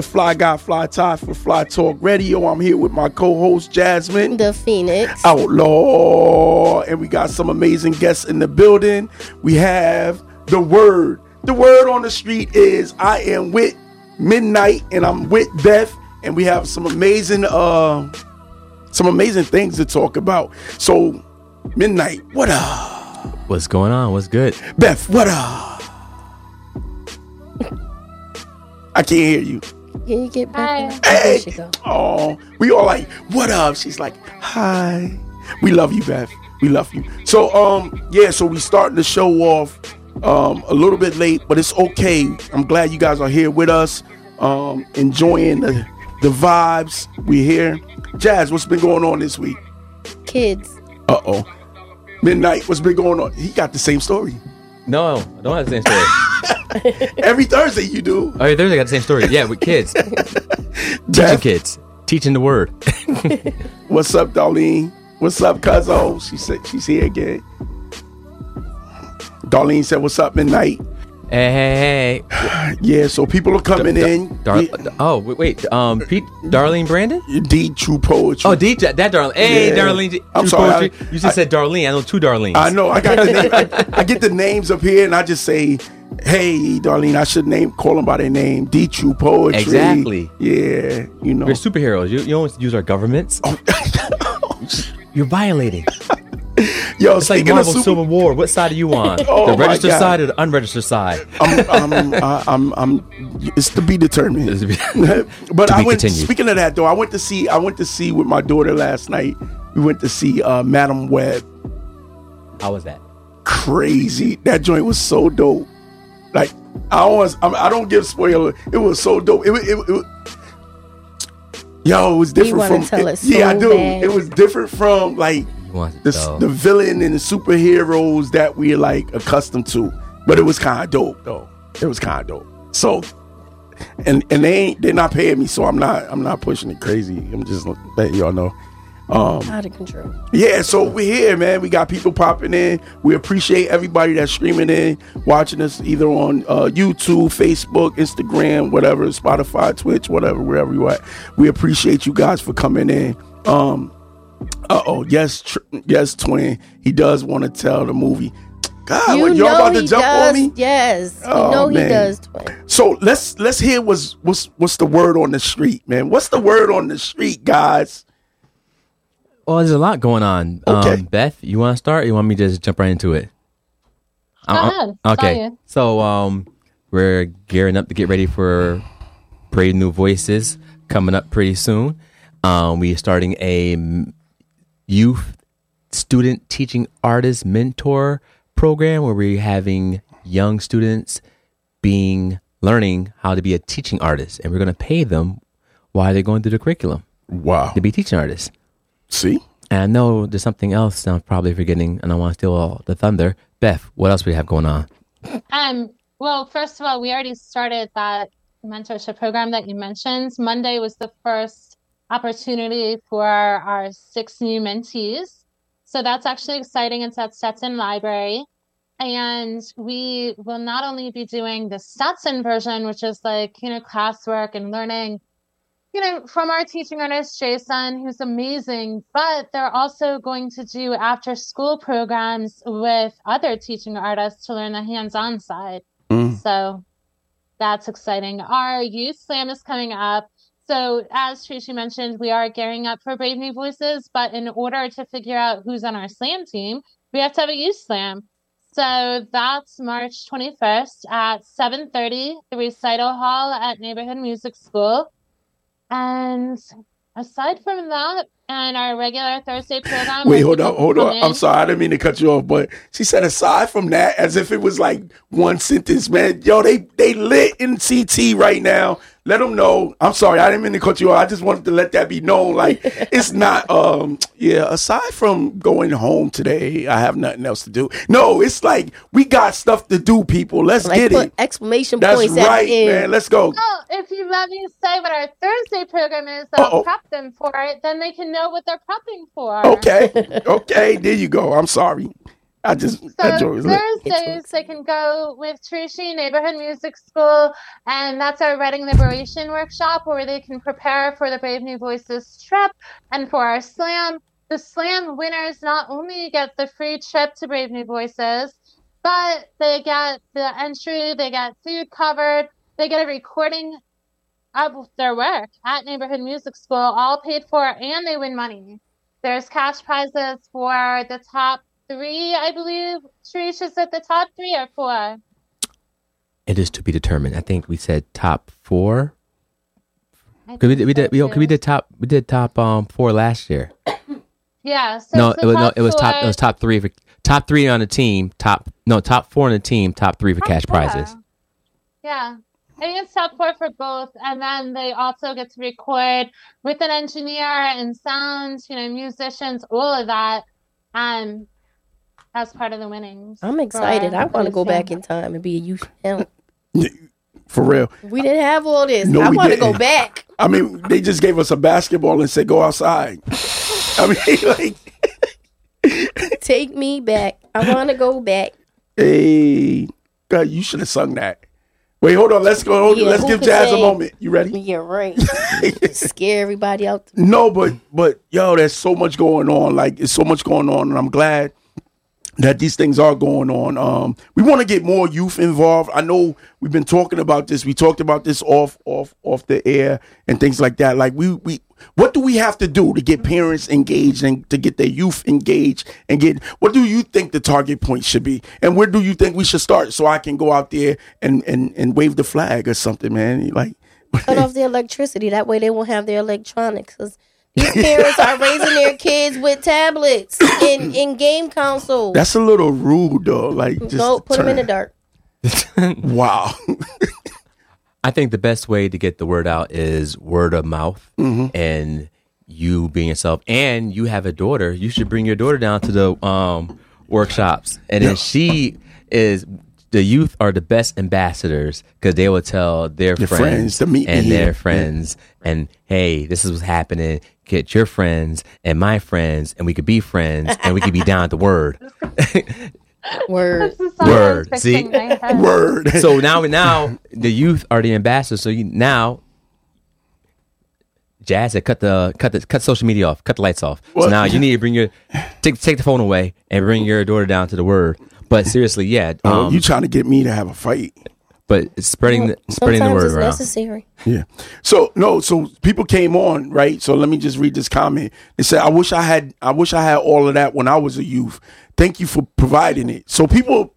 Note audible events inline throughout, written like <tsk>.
the Fly Guy Fly Tie for Fly Talk Radio. I'm here with my co-host Jasmine, the Phoenix Outlaw, and we got some amazing guests in the building. We have the word. The word on the street is I am with Midnight, and I'm with Beth, and we have some amazing, uh, some amazing things to talk about. So, Midnight, what up? What's going on? What's good? Beth, what up? I can't hear you. Can you get back? Hi. Hey. There she go. Oh, we all like, what up? She's like, hi. We love you, Beth. We love you. So, um, yeah, so we starting the show off um a little bit late, but it's okay. I'm glad you guys are here with us, um, enjoying the the vibes. We here. Jazz, what's been going on this week? Kids. Uh oh. Midnight, what's been going on? He got the same story. No, I don't have the same story. <laughs> Every Thursday you do. oh, yeah, Thursday got the same story. Yeah, with kids, <laughs> teaching kids, teaching the word. <laughs> What's up, Darlene? What's up, Cuzzo? She said she's here again. Darlene said, "What's up, midnight?" Hey, hey, hey. <sighs> Yeah, so people are coming in. Dar- Yeah, oh, wait, wait. Um, Pete, Darlene Brandon. D True Poetry. Oh, D, that Darlene. Hey, Yeah. Darlene. I'm True sorry, Poetry. I- you just I- said Darlene. I know two Darlenes. I know. I got the name. I, I get the <laughs> names up here, and I just say, "Hey, Darlene." I should name call them by their name. D True Poetry. Exactly. Yeah, you know. We're superheroes. You, you don't use our governments. Oh. <laughs> You're violating. Yo, It's like speaking Marvel of super, Civil War. What side are you on? <laughs> Oh, the registered side or the unregistered side? I'm, I'm, I- I'm, I'm, it's to be determined. It's to be- <laughs> but <laughs> To I be went. continued. Speaking of that, though, I went to see. I went to see with my daughter last night. We went to see uh, Madam Web. How was that? Crazy. That joint was so dope. Like I always, I, I don't give spoiler. It was so dope. It, wa- it, it, yo, it was different wanna from. tell it- us yeah, I do. bad. It was different from like You want the, so- the villain and the superheroes that we're like accustomed to. But it was kind of dope though. It was kind of dope. So, and and they ain't they're not paying me, so I'm not I'm not pushing it crazy. I'm just letting y'all know. Out of control. Yeah, so we're here, man. We got people popping in. We appreciate everybody that's streaming in, watching us either on uh, YouTube, Facebook, Instagram, whatever, Spotify, Twitch, whatever, wherever you at. We appreciate you guys for coming in. Um, uh oh, yes, tr- yes, twin. He does want to tell the movie. God, you what, y'all about to jump does. on me? Yes. Oh, you know he man. does. Twin. So let's let's hear what's what's what's the word on the street, man. What's the word on the street, guys? Well, there's a lot going on. Okay. Um, Beth, you want to start? Or you want me to just jump right into it? Go Uh, uh, ahead. Okay. So um, we're gearing up to get ready for Brave New Voices coming up pretty soon. Um, we're starting a m- youth student teaching artist mentor program where we're having young students being learning how to be a teaching artist, and we're going to pay them while they're going through the curriculum Wow. to be teaching artists. See? And I know there's something else I'm probably forgetting, and I want to steal all the thunder. Beth, what else we have going on? Um, well, first of all, we already started that mentorship program that you mentioned. Monday was the first opportunity for our six new mentees. So that's actually exciting. It's at Stetson Library. And we will not only be doing the Stetson version, which is like, you know, classwork and learning, you know, from our teaching artist, Jason, who's amazing, but they're also going to do after school programs with other teaching artists to learn the hands on side. Mm. So that's exciting. Our youth slam is coming up. So as Tracy mentioned, we are gearing up for Brave New Voices, but in order to figure out who's on our slam team, we have to have a youth slam. So that's March 21st at 7:30, the recital hall at Neighborhood Music School. And aside from that, and our regular Thursday program. Wait, hold on, hold on. I'm sorry, I didn't mean to cut you off, but she said aside from that, as if it was like one sentence, man. Yo, they they lit in CT right now. Let them know. I'm sorry, I didn't mean to cut you off. I just wanted to let that be known. Like <laughs> it's not. Um, yeah. Aside from going home today, I have nothing else to do. No, it's like we got stuff to do. People, let's Like get put it. exclamation That's points right, at the end. man. Let's go. Well, if you let me say what our Thursday program is, I'll Uh-oh. prep them for it. Then they can know what they're prepping for. Okay, <laughs> okay. There you go. I'm sorry. I just So that joke was. Thursdays they can go with Trishi Neighborhood Music School, and that's our Reading Liberation workshop where they can prepare for the Brave New Voices trip and for our slam. The slam winners not only get the free trip to Brave New Voices, but they get the entry, they get food covered, they get a recording of their work at Neighborhood Music School, all paid for, and they win money. There's cash prizes for the top three, I believe. Trish, is it the top three or four? It is to be determined. I think we said top four. Could we we so, did, we, cause we did top, we did top um four last year. <coughs> Yeah. So no, it was no, top it was top, it was top three for top three on the team. Top no, top four on the team. Top three for Top cash four. prizes. Yeah. I think it's top four for both. And then they also get to record with an engineer and sound, you know, musicians, all of that. Um, as part of the winnings. I'm excited. I want to go back in time and be a youth hemp. For real. We didn't have all this. No, I want to go back. I mean, they just gave us a basketball and said go outside. I mean, <laughs> like, Take me back. I want to go back. hey, God, you should have sung that. Wait, hold on. Let's go. Hold Yeah, Let's give could Jazz a moment. You ready? Yeah, right. <laughs> Scare everybody out. No, but but yo, there's so much going on. Like it's so much going on, and I'm glad that these things are going on. Um, we want to get more youth involved. I know we've been talking about this. We talked about this off off off the air and things like that. Like we we what do we have to do to get parents engaged and to get their youth engaged and get what do you think the target point should be and where do you think we should start so I can go out there and and and wave the flag or something, man? Like <laughs> Cut off the electricity. That way they won't have their electronics. 'Cause these <laughs> parents are raising their kids with tablets and, and game consoles. that's a little rude though. Like just no, put them in the dark. <laughs> <laughs> Wow. I think the best way to get the word out is word of mouth and you being yourself. And you have a daughter. You should bring your daughter down to the um, workshops. And then she is the youth are the best ambassadors because they will tell their Their friends, friends to meet me and here. their friends and hey, this is what's happening. Get your friends and my friends, and we could be friends, and we could be down at the word. <laughs> Word. This is something Word. See? fixing my head. Word. so now now the youth are the ambassadors. So you now Jazz said cut the cut the cut social media off, cut the lights off. What? So now you need to bring your take take the phone away and bring your daughter down to the word. But seriously, yeah. Oh, Um, you trying to get me to have a fight? But it's spreading the, spreading the Sometimes word it's around. necessary. Yeah. So no. So people came on right. So let me just read this comment. They said, "I wish I had. I wish I had all of that when I was a youth. Thank you for providing it." So people,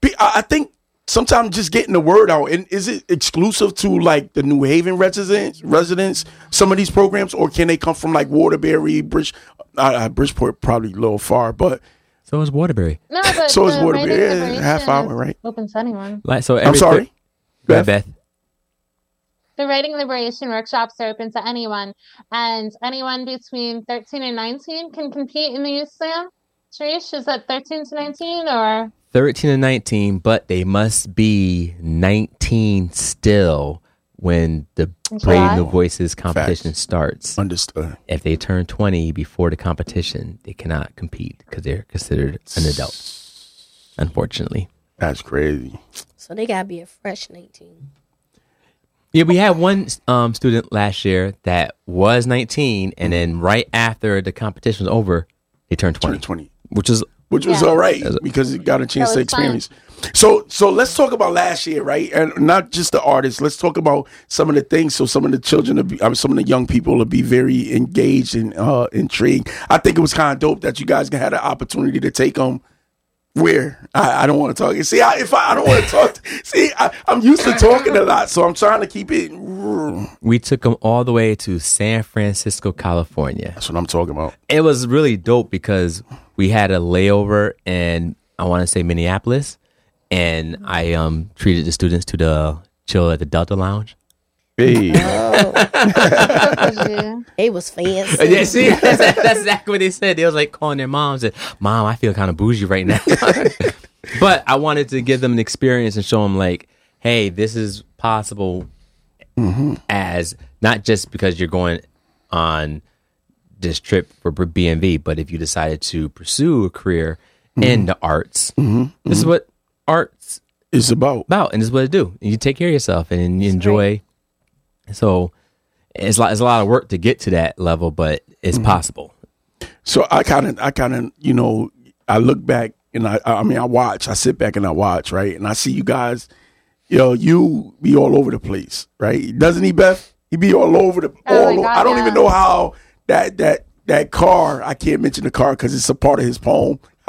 pe- I I think sometimes just getting the word out. And is it exclusive to like the New Haven residents? Residents, some of these programs, or can they come from like Waterbury, Bridge, uh, uh, Bridgeport, probably a little far, but So is Waterbury. No, but <laughs> So is Waterbury. Yeah, half hour, right? Open to anyone. Like so. I'm sorry. Go ahead, Beth? Beth. The Writing Liberation workshops are open to anyone, and anyone between 13 and 19 can compete in the Youth Slam. Trish, is that 13 to 19 or? 13 and 19, but they must be 19 still when the Brave July? New Voices competition Facts. starts. Understood. If they turn 20 before the competition, they cannot compete because they're considered an adult. Unfortunately. That's crazy. So they gotta be a fresh 19. Yeah, we had one um, student last year that was 19, and then right after the competition was over, they turned 20, 2020. which is which was Yeah. all right because he got a chance That to was fun. experience. So, so let's talk about last year, right? And not just the artists. Let's talk about some of the things. So, some of the children, will be, uh, some of the young people, will be very engaged and uh, intrigued. I think it was kind of dope that you guys had an opportunity to take them. Where I, I don't want to talk. See, I, if I, I don't want to <laughs> talk. see, I, I'm used to talking a lot, so I'm trying to keep it. we took them all the way to San Francisco, California. That's what I'm talking about. It was really dope because we had a layover in I want to say Minneapolis, and I um treated the students to the chill at the Delta Lounge. Hey, oh. <laughs> They was fancy. Yeah, see, <laughs> that's, that's exactly what they said. They was like calling their moms and, "Mom, I feel kind of bougie right now." <laughs> but I wanted to give them an experience and show them like, "Hey, this is possible." Mm-hmm. As not just because you're going on this trip for BNV, but if you decided to pursue a career mm-hmm. in the arts. Mm-hmm. This is what arts It's about. about, and this is what it do. You take care of yourself and you enjoy. So it's like it's a lot of work to get to that level, but it's possible. So I kind of, I kind of, you know, I look back and I, I mean, I watch. I sit back and I watch, right? And I see you guys. You know, you be all over the place, right? Doesn't he, Beth? He be all over the. Oh all o- God, I don't yeah. even know how that that that car. I can't mention the car because it's a part of his poem. <laughs>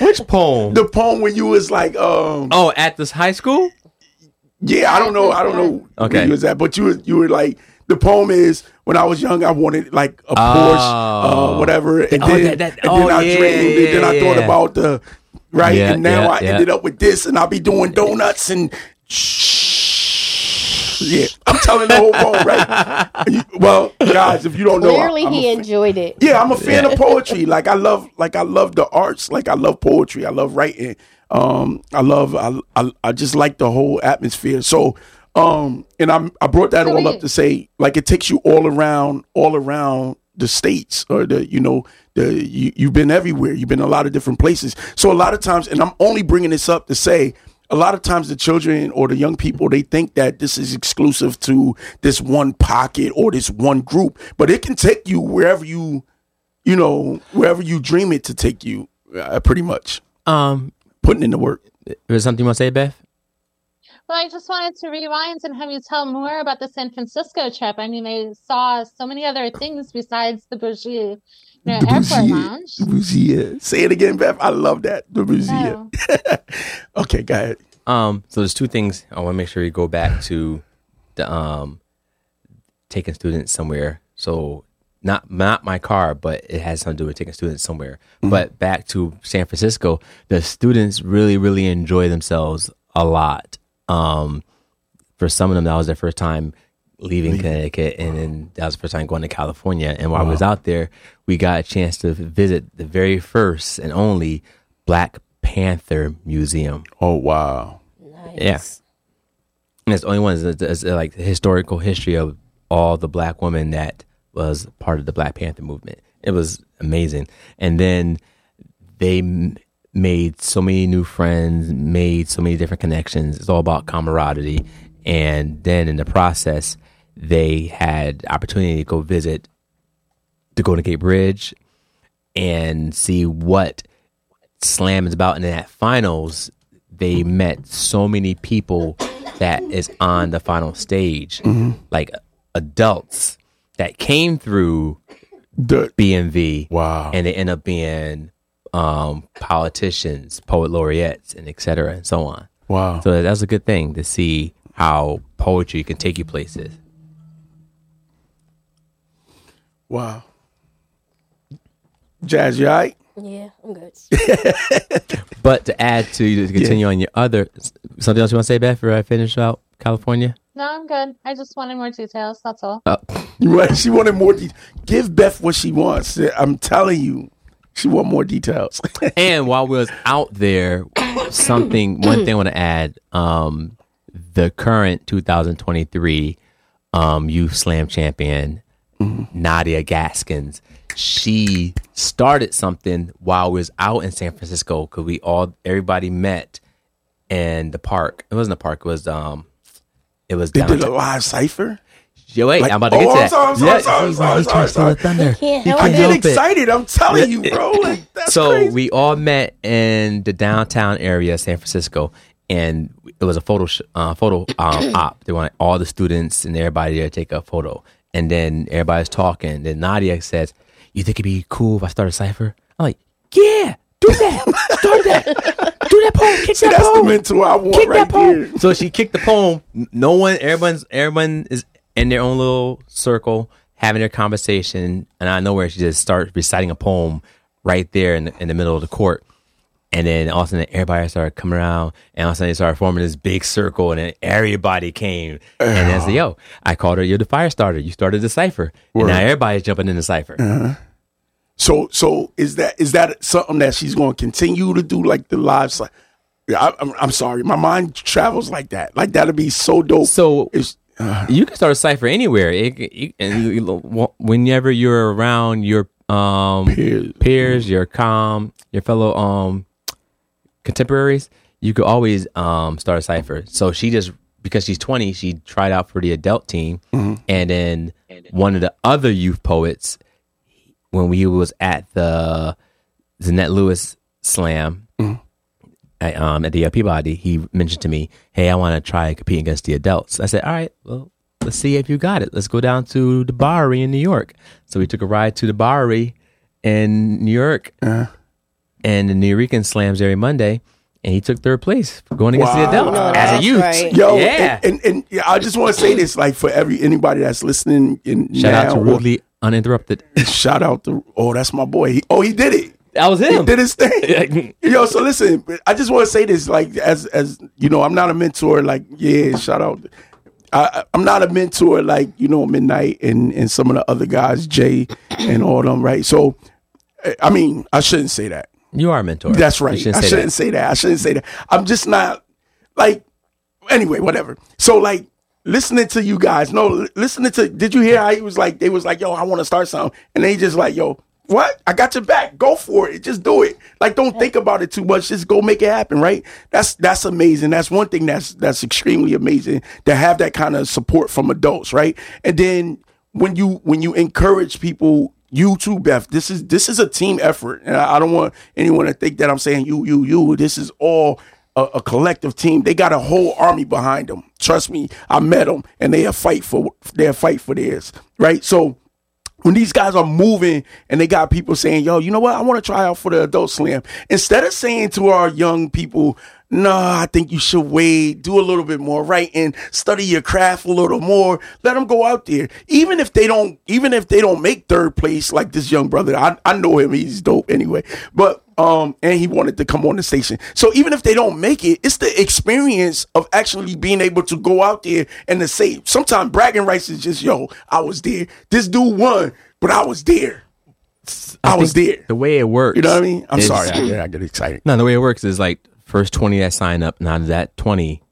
Which poem? the poem when you was like, um, oh, at this high school. Yeah, I don't know, I don't know Okay. where you was at, but you were you were like. The poem is when I was young, I wanted like a Porsche, Oh. uh, whatever, and Oh, then, that- that- and oh, then I yeah, dreamed, and then I yeah, thought about the right, Yeah, and now yeah, I yeah. ended up with this, and I'll be doing donuts and yeah, I'm telling the whole poem, right? You- <laughs> well, guys, if you don't know, Clearly, I'm a he fan- enjoyed it. yeah, I'm a fan of poetry. Like I love, like I love the arts. Like I love poetry. I love writing. Um, I love, I, I, I just like the whole atmosphere. So, um, and I'm, I brought that all up to say, like it takes you all around, all around the states or the, you know, the you, you've been everywhere. You've been a lot of different places. So a lot of times, and I'm only bringing this up to say. A lot of times, the children or the young people they think that this is exclusive to this one pocket or this one group, but it can take you wherever you you know, wherever you dream it to take you, uh, pretty much Um, putting in the work. is there something you want to say, Beth? Well, I just wanted to rewind and have you tell more about the San Francisco trip. I mean, I saw so many other things besides the Bougie, you know, The airport Bougie- lounge. the Bougie. Say it again, Beth. I love that. The Bougie. Oh. <laughs> okay, go ahead. Um, so there's two things I want to make sure you go back to the um taking students somewhere. So not not my car, but it has something to do with taking students somewhere. But back to San Francisco, the students really really enjoy themselves a lot. Um, for some of them, that was their first time leaving Connecticut, and then that was the first time going to California. And while I was out there, we got a chance to visit the very first and only Black Panther Museum. Oh wow. Yeah. And it's the only one is, is, like the historical history of all the black women that was part of the Black Panther movement. It was amazing. And then they m- made so many new friends, made so many different connections. It's all about camaraderie. And then in the process, they had opportunity to go visit the Golden Gate Bridge and see what slam is about. And then at finals, they met so many people that is on the final stage, mm-hmm. like adults that came through The, BNV. Wow. And they end up being um, politicians, poet laureates, and et cetera, and so on. wow. So that's a good thing to see how poetry can take you places. wow. Jazz, you all right? Yeah, I'm good. <laughs> But to add to you to continue on your other something else you want to say, Beth, before I finish out California? No, I'm good. I just wanted more details. That's all. Uh, <laughs> Right. She wanted more. details. Give Beth what she wants. I'm telling you, she want more details. <laughs> and while we was out there, something <clears throat> one thing I want to add, um, the current 2023 um, Youth Slam champion, Nadia Gaskins, she started something while we was out in San Francisco because we all everybody met in the park. It wasn't a park. It was um, it was they did downtown. a live cipher. Yeah, wait, Like- I'm about to oh, get to I'm that. sorry, I'm sorry, Yeah, sorry, he- sorry, he sorry, tries to sorry. the thunder. Can't He help I get help it. excited. I'm telling you, bro. <laughs> Like that's so crazy. we all met in the downtown area of San Francisco, and it was a photo sh- uh, photo um, <clears throat> op. They wanted all the students and everybody there to take a photo, and then everybody's talking. Then Nadia says, "You think it'd be cool if I start a cipher?" I'm like, "Yeah, do that, start that, do that poem, kick See, that that's the poem, mentor I want kick right that poem." there. So she kicked the poem. No one, everyone's, everyone is in their own little circle having their conversation, and I know where she just starts reciting a poem right there in the, in the middle of the court. And then all of a sudden, everybody started coming around, and all of a sudden, they started forming this big circle, and then everybody came. And then I said, "Yo, I called her. You're the fire starter. You started the cipher, and now everybody's jumping in the cipher." Uh-huh. So, so is that is that something that she's going to continue to do, like the live? si- Yeah, I, I'm, I'm sorry, my mind travels like that. Like that'd be so dope. So uh, you can start a cipher anywhere. It, it, and whenever you're around your um Peers. peers, your com, your fellow um contemporaries, you could always um start a cipher. So she just because she's 20, she tried out for the adult team, and then one of the other youth poets when we was at the Zanette Lewis Slam at, um, at the uh, Peabody, he mentioned to me, "Hey, I want to try competing against the adults." I said, "All right, well, let's see if you got it. Let's go down to the Bowery in New York." So we took a ride to the Bowery in New York, and the Nuyorican slams every Monday, and he took third place going against the Wow. adults No, as a youth. right. Yo, Yeah. and, and, and yeah, I just want to say this, like for every anybody that's listening, in Shout now, out to Rudely Uninterrupted. <laughs> shout out to oh, that's my boy. He, oh, he did it. That was He him. did his thing. <laughs> Yo, so listen, I just want to say this, like as as you know, I'm not a mentor. Like, yeah, shout out. I, I'm not a mentor like you know Midnight and and some of the other guys, Jay and all them, right? So, eh, I mean, I shouldn't say that. You are a mentor. That's right. shouldn't I say shouldn't that. say that. I shouldn't say that. I'm just not like anyway, whatever. So like listening to you guys, no, listening to did you hear how he was like they was like, yo, I want to start something. And they just like, yo, what? I got your back. Go for it. Just do it. Like don't think about it too much. Just go make it happen, right? That's that's amazing. That's one thing that's that's extremely amazing to have that kind of support from adults, right? And then when you when you encourage people you too, Beth. This is this is a team effort, and I, I don't want anyone to think that I'm saying you, you, you. This is all a, a collective team. They got a whole army behind them. Trust me, I met them, and they fight for they fight for theirs, right? So when these guys are moving and they got people saying, yo, you know what? I want to try out for the adult slam. Instead of saying to our young people, no, I think you should wait, do a little bit more, right? And study your craft a little more. Let them go out there. Even if they don't, even if they don't make third place like this young brother, I, I know him. He's dope anyway. But, um, and he wanted to come on the station. So even if they don't make it, it's the experience of actually being able to go out there and to say, sometimes bragging rights is just, yo, I was there. This dude won, but I was there. I, was there. The way it works. You know what I mean? I'm is- sorry. I, yeah, I get excited. No, the way it works is like first twenty that sign up. Now that twenty,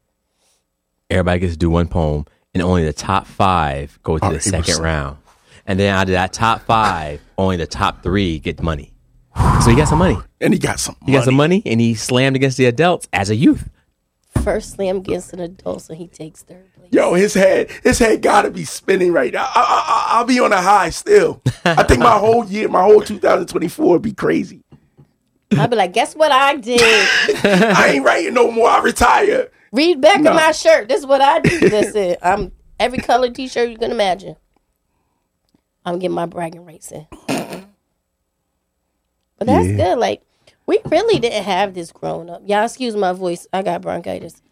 everybody gets to do one poem, and only the top five go to Oh, the second round. And then out of that top five, only the top three get money. So he got some money. And he got some He got some money, and he slammed against the adults as a youth. First slam against an adult, so he takes third place. Yo, his head, his head gotta be spinning right now. I, I, I, I'll be on a high still. I think my whole year, my whole 2024 would be crazy. I'd be like, guess what I did? <laughs> I ain't writing no more. I retire. Read back No. of my shirt. This is what I do. That's it. I'm every color T-shirt you can imagine. I'm getting my bragging rights in. But that's Yeah. good. Like we really didn't have this growing up. Y'all excuse my voice. I got bronchitis.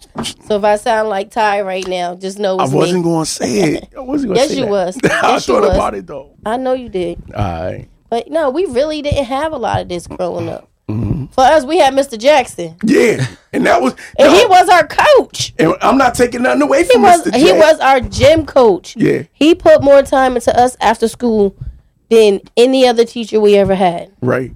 So if I sound like Ty right now, just know I wasn't going to say it. I wasn't going to Yes, say you that. was. <laughs> I Yes, you thought was. about it though. I know you did. All right. But no, we really didn't have a lot of this growing up. Mm-hmm. For us, we had Mr. Jackson. Yeah. And that was, <laughs> And yo, he was our coach. and I'm not taking nothing away He from was Mr. he was our gym coach. Yeah. He put more time into us after school than any other teacher we ever had. Right.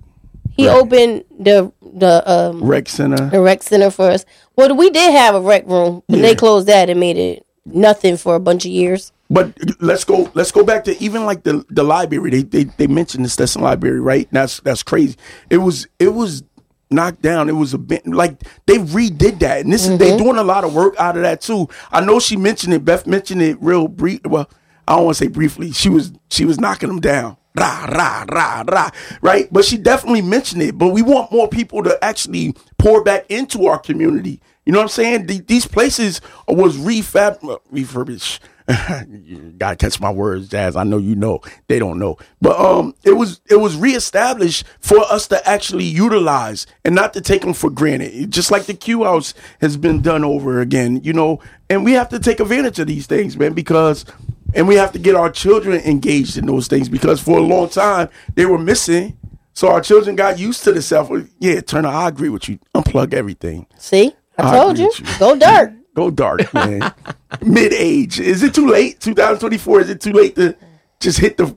He Right. opened the the um Rec Center. the rec center for us. Well, we did have a rec room, but Yeah. they closed that and made it nothing for a bunch of years. But let's go. Let's go back to even like the the library. They they, they mentioned the Stetson Library, right? That's that's crazy. It was it was knocked down. It was a bit like they redid that, and this is they doing a lot of work out of that too. I know she mentioned it. Beth mentioned it real brief. Well, I don't want to say briefly. She was she was knocking them down. Rah, rah, rah, rah, right? But she definitely mentioned it. But we want more people to actually pour back into our community. You know what I'm saying? The- these places was refab, uh, refurbished. <laughs> gotta catch my words, Jazz. I know you know. They don't know. But um it was it was reestablished for us to actually utilize and not to take them for granted. Just like the Q house has been done over again, you know, and we have to take advantage of these things, man, because and we have to get our children engaged in those things because for a long time they were missing. So our children got used to the self. Yeah, Turner, I agree with you. Unplug everything. See, I I told you, you. go dark. <laughs> Go dark, man. <laughs> Mid age. Is it too late? 2024. Is it too late to just hit the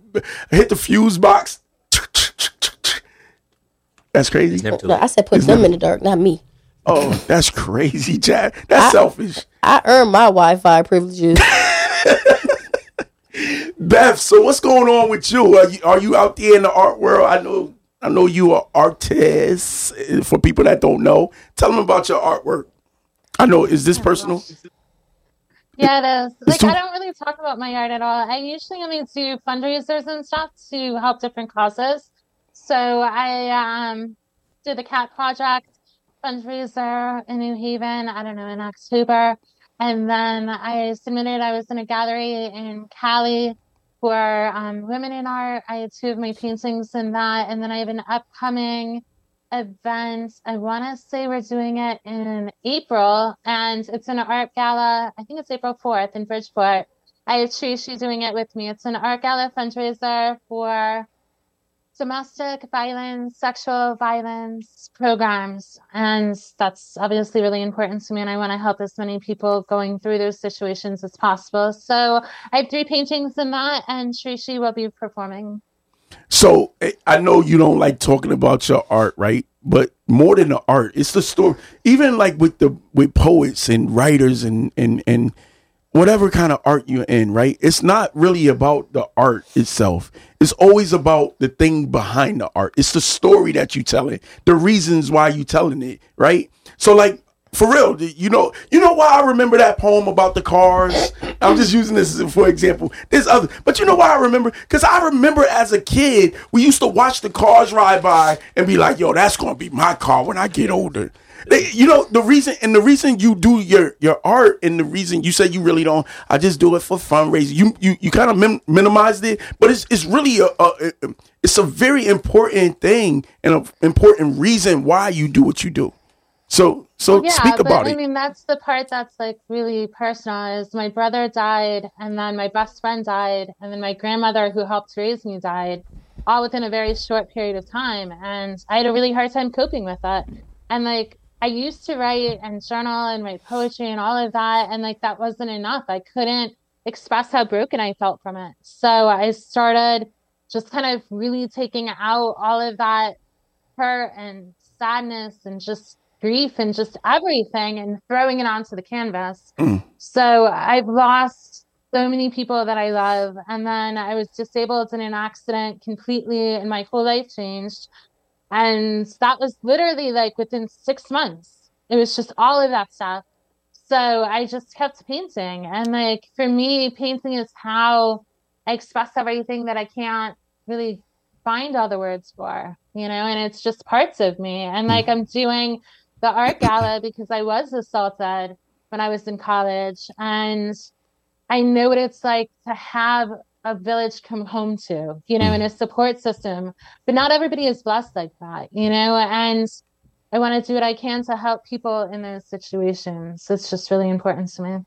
hit the fuse box? That's crazy. No. I said put them in the dark, not me. Oh, that's crazy, Jack. That's selfish. I earned my Wi-Fi privileges. <laughs> Beth, so what's going on with you? Are you are you out there in the art world? I know I know you are artist. eh, For people that don't know, tell them about your artwork. I know is this personal? Yeah, it is. Like, too- I don't really talk about my art at all. I usually only do fundraisers and stuff to help different causes. So I um did the Cat Project fundraiser in New Haven, I don't know, in October. And then I submitted, I was in a gallery in Cali for um, women in art. I had two of my paintings in that. And then I have an upcoming event. I want to say we're doing it in April, and it's an art gala. I think it's April 4th in Bridgeport. I have Trishi doing it with me. It's an art gala fundraiser for domestic violence, sexual violence programs. And that's obviously really important to me. And I want to help as many people going through those situations as possible. So I have three paintings in that, and Trishi will be performing. So eh, I know you don't like talking about your art, right? But more than the art, it's the story. Even like with the with poets and writers and and and whatever kind of art you're in, right? It's not really about the art itself. It's always about the thing behind the art. It's the story that you telling, the reasons why you telling it, right? So like for real, you know, you know why I remember that poem about the cars. I'm just using this for example. There's other, but you know why I remember? Because I remember as a kid, we used to watch the cars ride by and be like, "Yo, that's gonna be my car when I get older." They- You know the reason, and the reason you do your your art, and the reason you say you really don't. I just do it for fundraising. You you you kind of min- minimized it, but it's it's really a, a, a it's a very important thing and an important reason why you do what you do. So so Yeah, speak but about I mean, that's the part that's like really personal is my brother died, and then my best friend died, and then my grandmother who helped raise me died, all within a very short period of time. And I had a really hard time coping with that. And like, I used to write and journal and write poetry and all of that, and like, that wasn't enough. I couldn't express how broken I felt from it. So I started just kind of really taking out all of that hurt and sadness and just grief and just everything and throwing it onto the canvas. Mm. So I've lost so many people that I love. And then I was disabled in an accident completely, and my whole life changed. And that was literally like within six months. It was just all of that stuff. So I just kept painting. And like for me, painting is how I express everything that I can't really find all the words for, you know, and it's just parts of me. And like I'm doing the art gala because I was assaulted when I was in college. And I know what it's like to have a village come home to, you know, and a support system. But not everybody is blessed like that, you know, and I want to do what I can to help people in those situations. It's just really important to me.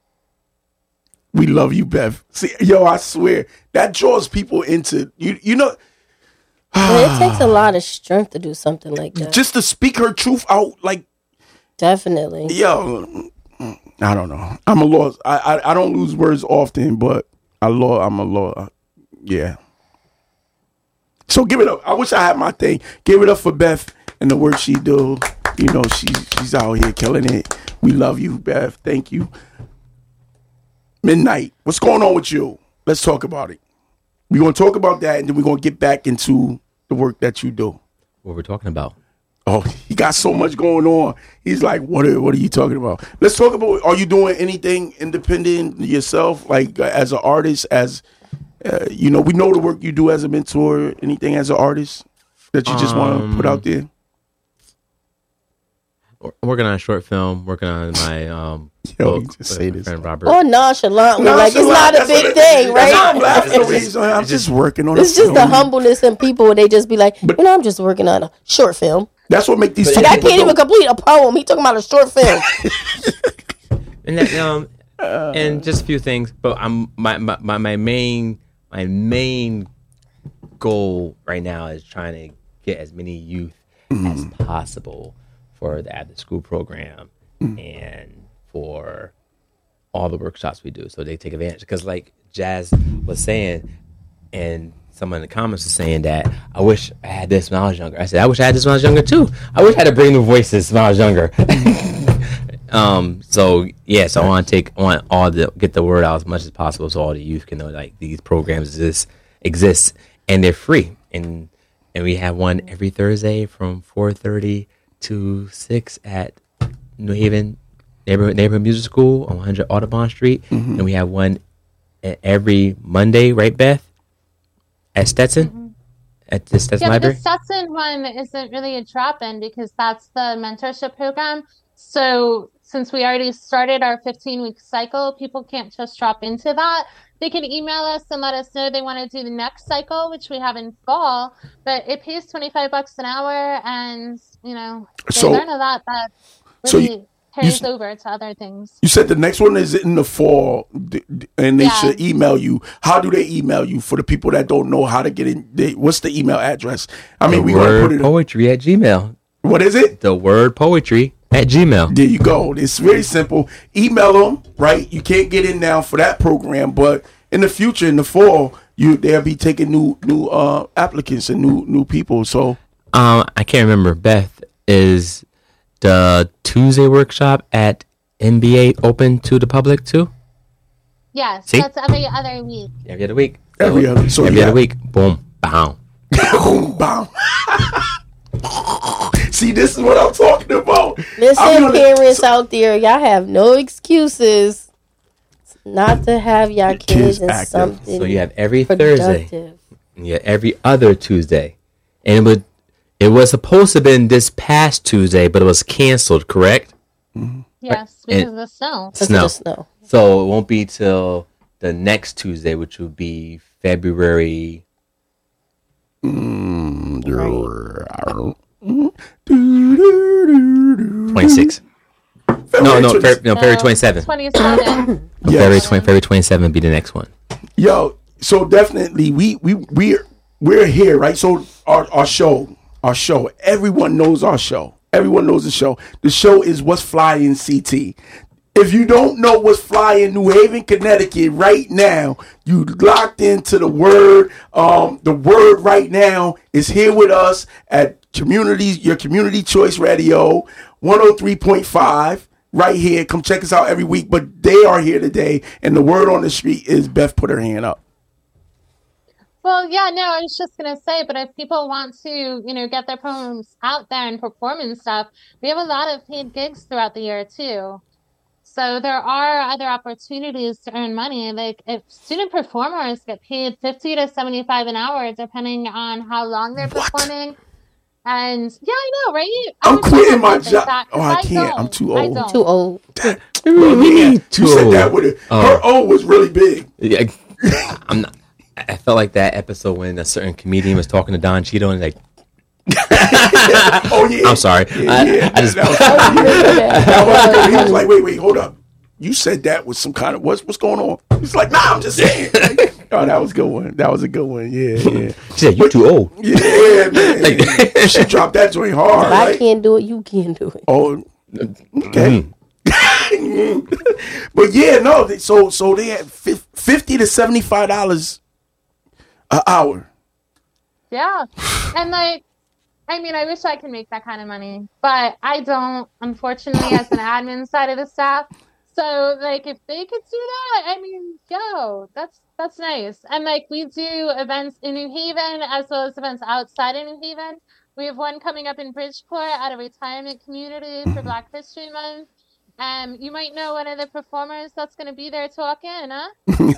We love you, Bev. See, yo, I swear that draws people into you. You know, <sighs> But it takes a lot of strength to do something like that. just to speak her truth out. Like, Definitely. yo, mm, mm, I don't know. I'm a lost. I, I I don't lose words often, but I law. I'm a law. Yeah. So give it up. I wish I had my thing. Give it up for Beth and the work she do. You know, she's she's out here killing it. We love you, Beth. Thank you. Midnight. What's going on with you? Let's talk about it. We're gonna talk about that, and then we're gonna get back into the work that you do. What we're talking about. Oh, he got so much going on. He's like, what are what are you talking about? Let's talk about. Are you doing anything independent yourself, like uh, as an artist? As uh, you know, we know the work you do as a mentor. Anything as an artist that you just want to put out there? I'm working on a short film. Working on my um <laughs> Yo, book just say my this. friend Robert. Or nonchalantly, like it's not a big thing, that's why I'm right? laughing It's just- I'm just just- working on. It's a just the humbleness in people where they just be like, but, you know, I'm just working on a short film. That's what make these. two Like I can't even dope. complete a poem. He talking about a short film. <laughs> and that, um, and just a few things. But I'm my, my my my main my main goal right now is trying to get as many youth as possible for the after school program and for all the workshops we do, so they take advantage. Because like Jazz was saying, and someone in the comments was saying that I wish I had this when I was younger. I said I wish I had this when I was younger too. I wish I had to bring the voices when I was younger. <laughs> Um. So yeah. So I want to take I want all the get the word out as much as possible, so all the youth can know like these programs exist exist and they're free and and we have one every Thursday from four thirty to six at New Haven neighborhood neighborhood music school on 100 Audubon Street, Mm-hmm. and we have one every Monday, right, Beth? At Stetson, mm-hmm. at the Stetson Yeah, but the Stetson one isn't really a drop in because that's the mentorship program. So since we already started our 15 week cycle, people can't just drop into that. They can email us and let us know they want to do the next cycle, which we have in fall, but it pays 25 bucks an hour and, you know, they So- learn a lot that So you- really carries over to other things. You said the next one is in the fall, d- d- and they Yeah. should email you. How do they email you? For the people that don't know how to get in, they, what's the email address? I mean, the we gonna word put it. poetry at Gmail. What is it? The word poetry at Gmail. There you go. It's very simple. Email them, right? You can't get in now for that program, but in the future, in the fall, you they'll be taking new new uh applicants and new new people. So Um, I can't remember. Beth is the Tuesday workshop at NBA open to the public too? Yes, See? that's every other week. Every other week. Every other- so every yeah. other week. Boom. Boom. boom, bam. See, this is what I'm talking about. Listen, gonna- parents out there, y'all have no excuses not to have your Kids kids in active. something So you have every Thursday. productive. Yeah, every other Tuesday. And it would it was supposed to have been this past Tuesday, but it was canceled, correct? Mm-hmm. Yes, And- of the snow. Snow. the snow. So it won't be till the next Tuesday, which will be February mm-hmm. twenty sixth. No, no, February, no, February twenty seventh. 27. February twenty February twenty seventh be the next one. Yo, so definitely we we we're we're here, right? So our our show, our show, everyone knows our show. Everyone knows the show. The show is What's Flying CT. If you don't know what's flying New Haven, Connecticut right now, you locked into the word. Um, the word right now is here with us at communities, your community choice radio, 103.5 right here. Come check us out every week. But they are here today, and the word on the street is Beth put her hand up. Well, yeah, no, I was just gonna say, but if people want to, you know, get their poems out there and perform and stuff, we have a lot of paid gigs throughout the year too. So there are other opportunities to earn money. Like if student performers get paid 50 to 75 an hour, depending on how long they're What? performing. And yeah, I know, right? I I'm quitting my job. like that, Oh, 'cause I can't. I'm don't. too I old. don't. Too old. Well, oh, yeah, you too said old. that with it. Oh. Her O was really big. Yeah, I'm not. I felt like that episode when a certain comedian was talking to Don Cheadle and like, <laughs> Oh yeah. I'm sorry, I, Yeah, I just that was, <laughs> that was good. He was like, wait, wait, hold up. You said that was some kind of what's what's going on? He's like, nah, I'm just saying. <laughs> oh, that was a good one. That was a good one. Yeah, yeah, she said "You're too old. yeah, man. she dropped that joint hard. If I Right? can't do it, you can do it. Oh, okay. Mm-hmm. but yeah, no. they- So so they had fifty to seventy five dollars an hour. Yeah. And like, I mean, I wish I could make that kind of money, but I don't, unfortunately, as an admin side of the staff. So like, if they could do that, I mean, yo, that's that's nice. And like, we do events in New Haven as well as events outside of New Haven. We have one coming up in Bridgeport at a retirement community for Black History Month. Um, you might know one of the performers that's going to be there talking, huh? And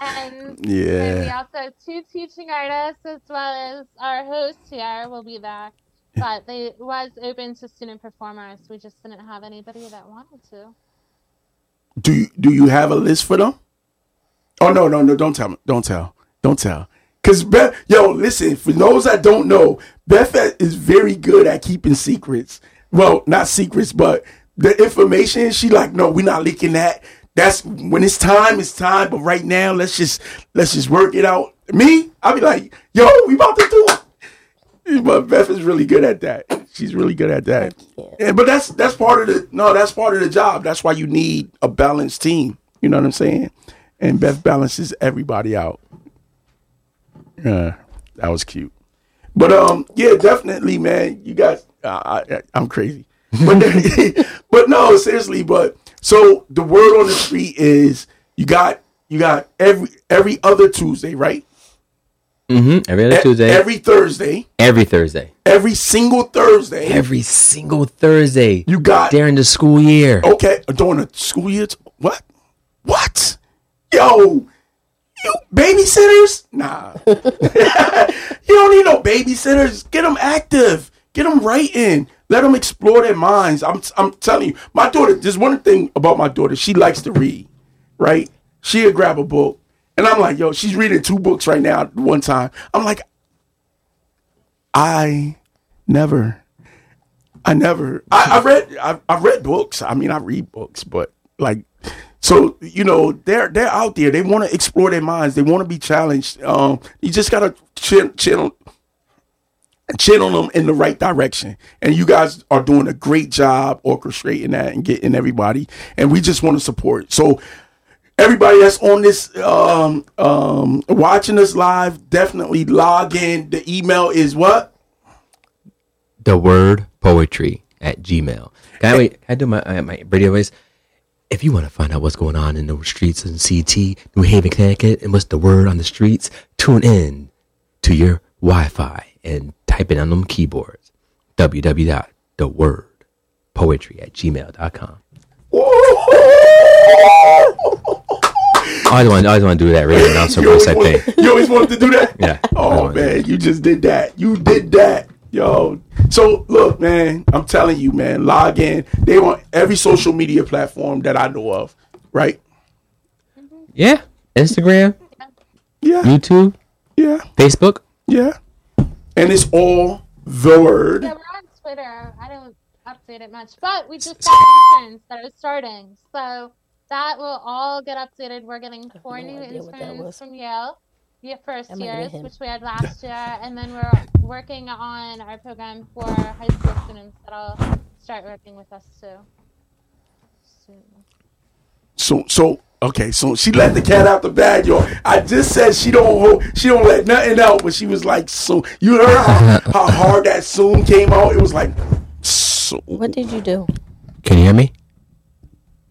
<laughs> and Yeah. Two teaching artists as well as our host here will be there. But they was open to student performers. We just didn't have anybody that wanted to. Do you do you have a list for them? Oh no, no, no! Don't tell me. Don't tell. Don't tell. Cause Beth, yo, listen. For those that don't know, Beth is very good at keeping secrets. Well, not secrets, but the information. She like, no, we're not leaking that. That's when it's time. It's time. But right now, let's just let's just work it out. Me, I'll be like, yo, we about to do it. But Beth is really good at that. She's really good at that. Yeah, but that's that's part of the no, that's part of the job. That's why you need a balanced team. You know what I'm saying? And Beth balances everybody out. Yeah, that was cute. But um, yeah, definitely, man. You guys, uh, I, I'm crazy. <laughs> but <laughs> but no, seriously. But so the word on the street is you got you got every every other Tuesday, right? Mm-hmm. Every other Tuesday. every Thursday, every Thursday. every single Thursday. Every single Thursday. you got during the school year. okay during the school year. t- What? What? Yo, you babysitters? Nah, <laughs> you don't need no babysitters. Get them active. Get them writing. Let them explore their minds. I'm I'm telling you, my daughter. There's one thing about my daughter. She likes to read. Right? She'll grab a book, and I'm like, yo, she's reading two books right now at one time. I'm like, I never. I never. I, I read. I, I read books. I mean, I read books, but like, so you know, they're they're out there. They want to explore their minds. They want to be challenged. Um, you just gotta chill, chill, channel them in the right direction. And you guys are doing a great job orchestrating that and getting everybody. And we just want to support. So everybody that's on this um um watching us live, definitely log in. The email is what? The word poetry at Gmail. Can I, wait, can I do my uh, my radio voice? If you want to find out what's going on in the streets in CT, New Haven, Connecticut, and what's the word on the streets, tune in to your Wi-Fi and type it on them keyboards. www.thewordpoetry at gmail.com. <laughs> I always <laughs> want, I always want to do that radio announcer You voice always, I want, think. you always wanted to do that? Yeah. Oh man, you just did that. You did that. Yo. So look, man, I'm telling you, man, log in. They want every social media platform that I know of. Right? Yeah. Instagram, Yeah. YouTube, Yeah. Facebook. Yeah. And it's all the word. Yeah, we're on Twitter. I don't update it much, but we just got interns that are starting, so that will all get updated. We're getting four no new idea what that interns from Yale, the first That might years, which we had last <laughs> year, and then we're working on our program for high school students that'll start working with us too. Soon. So so okay, so she let the cat out the bag, y'all. I just said she don't hold, she don't let nothing out, but she was like so you heard how, <laughs> how hard that soon came out? It was like so What did you do? Can you hear me?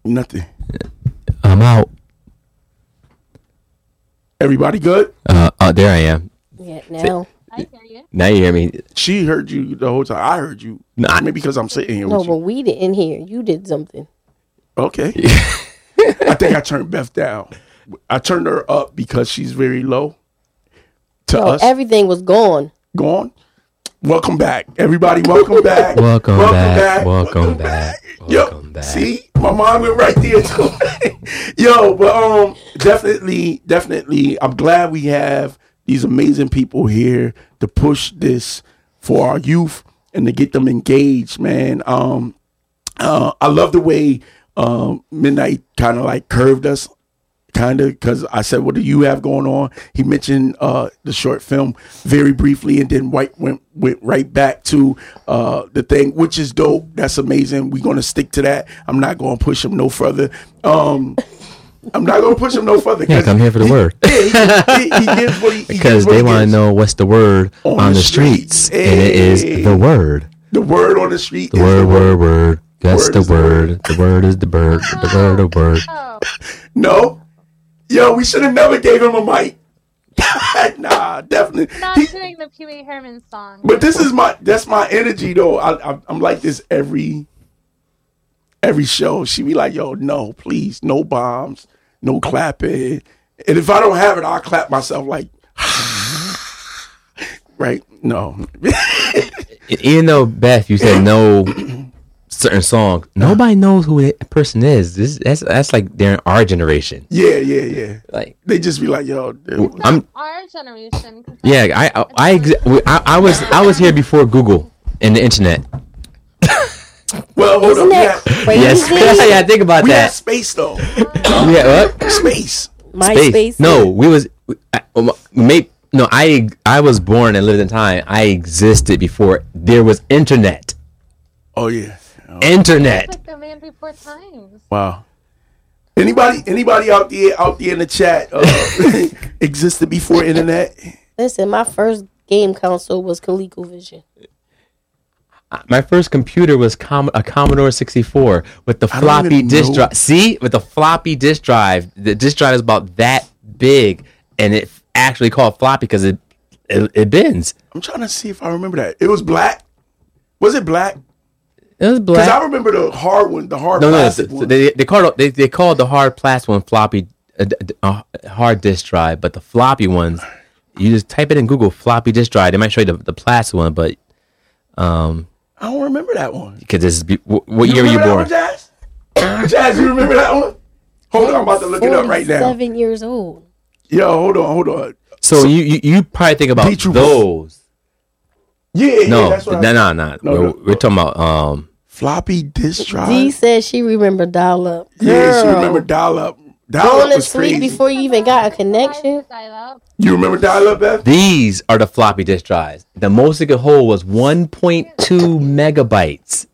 nothing. I'm out. Everybody good? Uh, uh, there I am. Yeah, now. I hear you. Now you hear me. She heard you the whole time. I heard you. Nah. Maybe because I'm sitting here No, with but you. we didn't hear. You did something. Okay. <laughs> I think I turned Beth down. I turned her up because she's very low. To No, us, everything was gone. gone. Welcome back, everybody. Welcome back. <laughs> Welcome back. Welcome back. Yo, Welcome back. see, my mom went right there too. <laughs> Yo, but um, definitely, definitely, I'm glad we have these amazing people here to push this for our youth and to get them engaged, man. Um, uh, I love the way um Midnight kind of like curved us kind of because I said, "What do you have going on?" He mentioned uh, the short film very briefly, and then White went went right back to uh, the thing, which is dope. That's amazing. We're gonna stick to that. I'm not gonna push him no further. Um, I'm not gonna push him no further. Yeah, 'cause come here for the he- word. Yeah, he, he, he gives what he, he Because they want to know what's the word On on, the the streets, streets. and it is the word. the word on the street. The is word, word, word. That's Word the is the word. The word is the bird. The word, the word. Oh, No, yo, we should have never gave him a mic. <laughs> nah, definitely. not He- doing the Pee Wee Herman song. But this is my that's my energy though. I, I I'm like this every every show. She be like, "Yo, no, please, no bombs, no clapping." And if I don't have it, I'll clap myself like, <sighs> right? No, <laughs> Even though Beth, you said no certain song, nobody knows who that person is. This that's that's like they're in our generation. yeah, yeah, yeah. Like They just be like, "Yo, dude, I'm our generation. yeah, I I I, ex- I I was I was here before Google and the internet. <laughs> well, hold Isn't up, that yeah, crazy? Yes, <laughs> yeah. Think about we had that. space though, <laughs> We had what? space." MySpace. No, we was I, um, may, no. I I was born and lived in time. I existed before there was internet. Oh yeah, Internet. Like the man before times. wow. Anybody, anybody out there, out there in the chat, uh, <laughs> existed before internet? Listen, my first game console was ColecoVision. What? My first game console. That was my first game console. What? That was my first game console. That was ColecoVision. Listen, my first game console was ColecoVision. Oh yeah. My first computer was Com- a Commodore 64 with the floppy disk drive. See, with the floppy disk drive, the disk drive is about that big, and it actually called floppy because it, it it bends. I'm trying to see if I remember that. It was black. Was it black? It was Because I remember the hard one, the hard No, no, plastic no. one. They they called they they called the hard plastic one floppy, uh, d- d- uh, hard disk drive, but the floppy ones, you just type it in Google floppy disk drive. They might show you the, the plastic one, but um, I don't remember that one. because this is be- wh- what year were you remember that born? one, Jazz? <coughs> Jazz, you remember that one? Hold on, I'm about to look it up right now. Seven years old. Yo, hold on, hold on. So, you, you you probably think about those. Yeah, yeah, No, that's what no, I, no, no. No, We're, no. we're talking about um. Floppy disk drive. Dee said she remember dial up. yeah, she remember dial up. Dial Going up to sleep crazy. before you even got a connection. Dial-up. You remember dial up, Beth? These are the floppy disk drives. The most it could hold was 1.2 megabytes.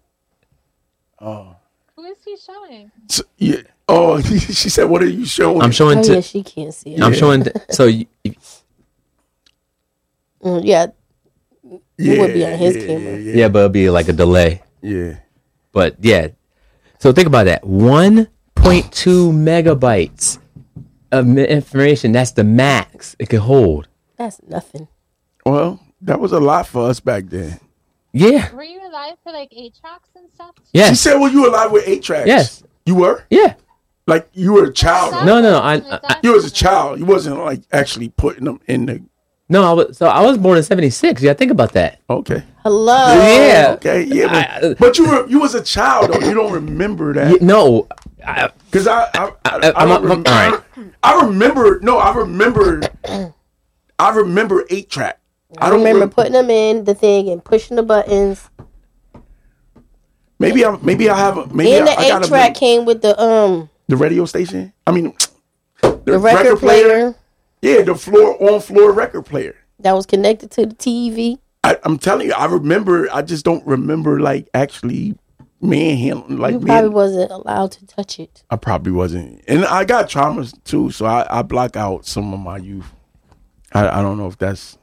Oh. Who is he showing? So, yeah. Oh, <laughs> she said, "What are you showing?" I'm showing Oh to. yeah, she can't see it. I'm showing. th- so you, Mm, yeah, yeah, would be on his yeah, camera. Yeah, yeah, but it'd be like a delay. yeah. But yeah, so think about that. 1.2 megabytes of information. That's the max it could hold. that's nothing. Well, that was a lot for us back then. Yeah. Were you alive for like eight tracks and stuff? She said, "Well, you were alive with eight tracks." Yes. you were. Yeah. Like you were a child. No, no, no, I- I- You was a child. You wasn't like actually putting them in the. No, I was, so I was born in '76. Yeah, think about that. Okay. Hello. yeah. Okay. Yeah. But, I- but you were you was a child though. You don't remember Yeah, that No, I, because I I, I, I- I, I'm don't remember. I remember. No, I remember. I remember eight track. I don't remember rem- putting them in the thing and pushing the buttons. Maybe I maybe I have a maybe and the eight track came with the um the radio station. I mean, <tsk> the, the record, player Yeah, the floor on floor record player. that was connected to the TV. I, I'm telling you, I remember. I just don't remember like actually manhandling. Like You man, probably wasn't allowed to touch it. I probably wasn't, and I got traumas too. So I, I block out some of my youth. I, I don't know if that's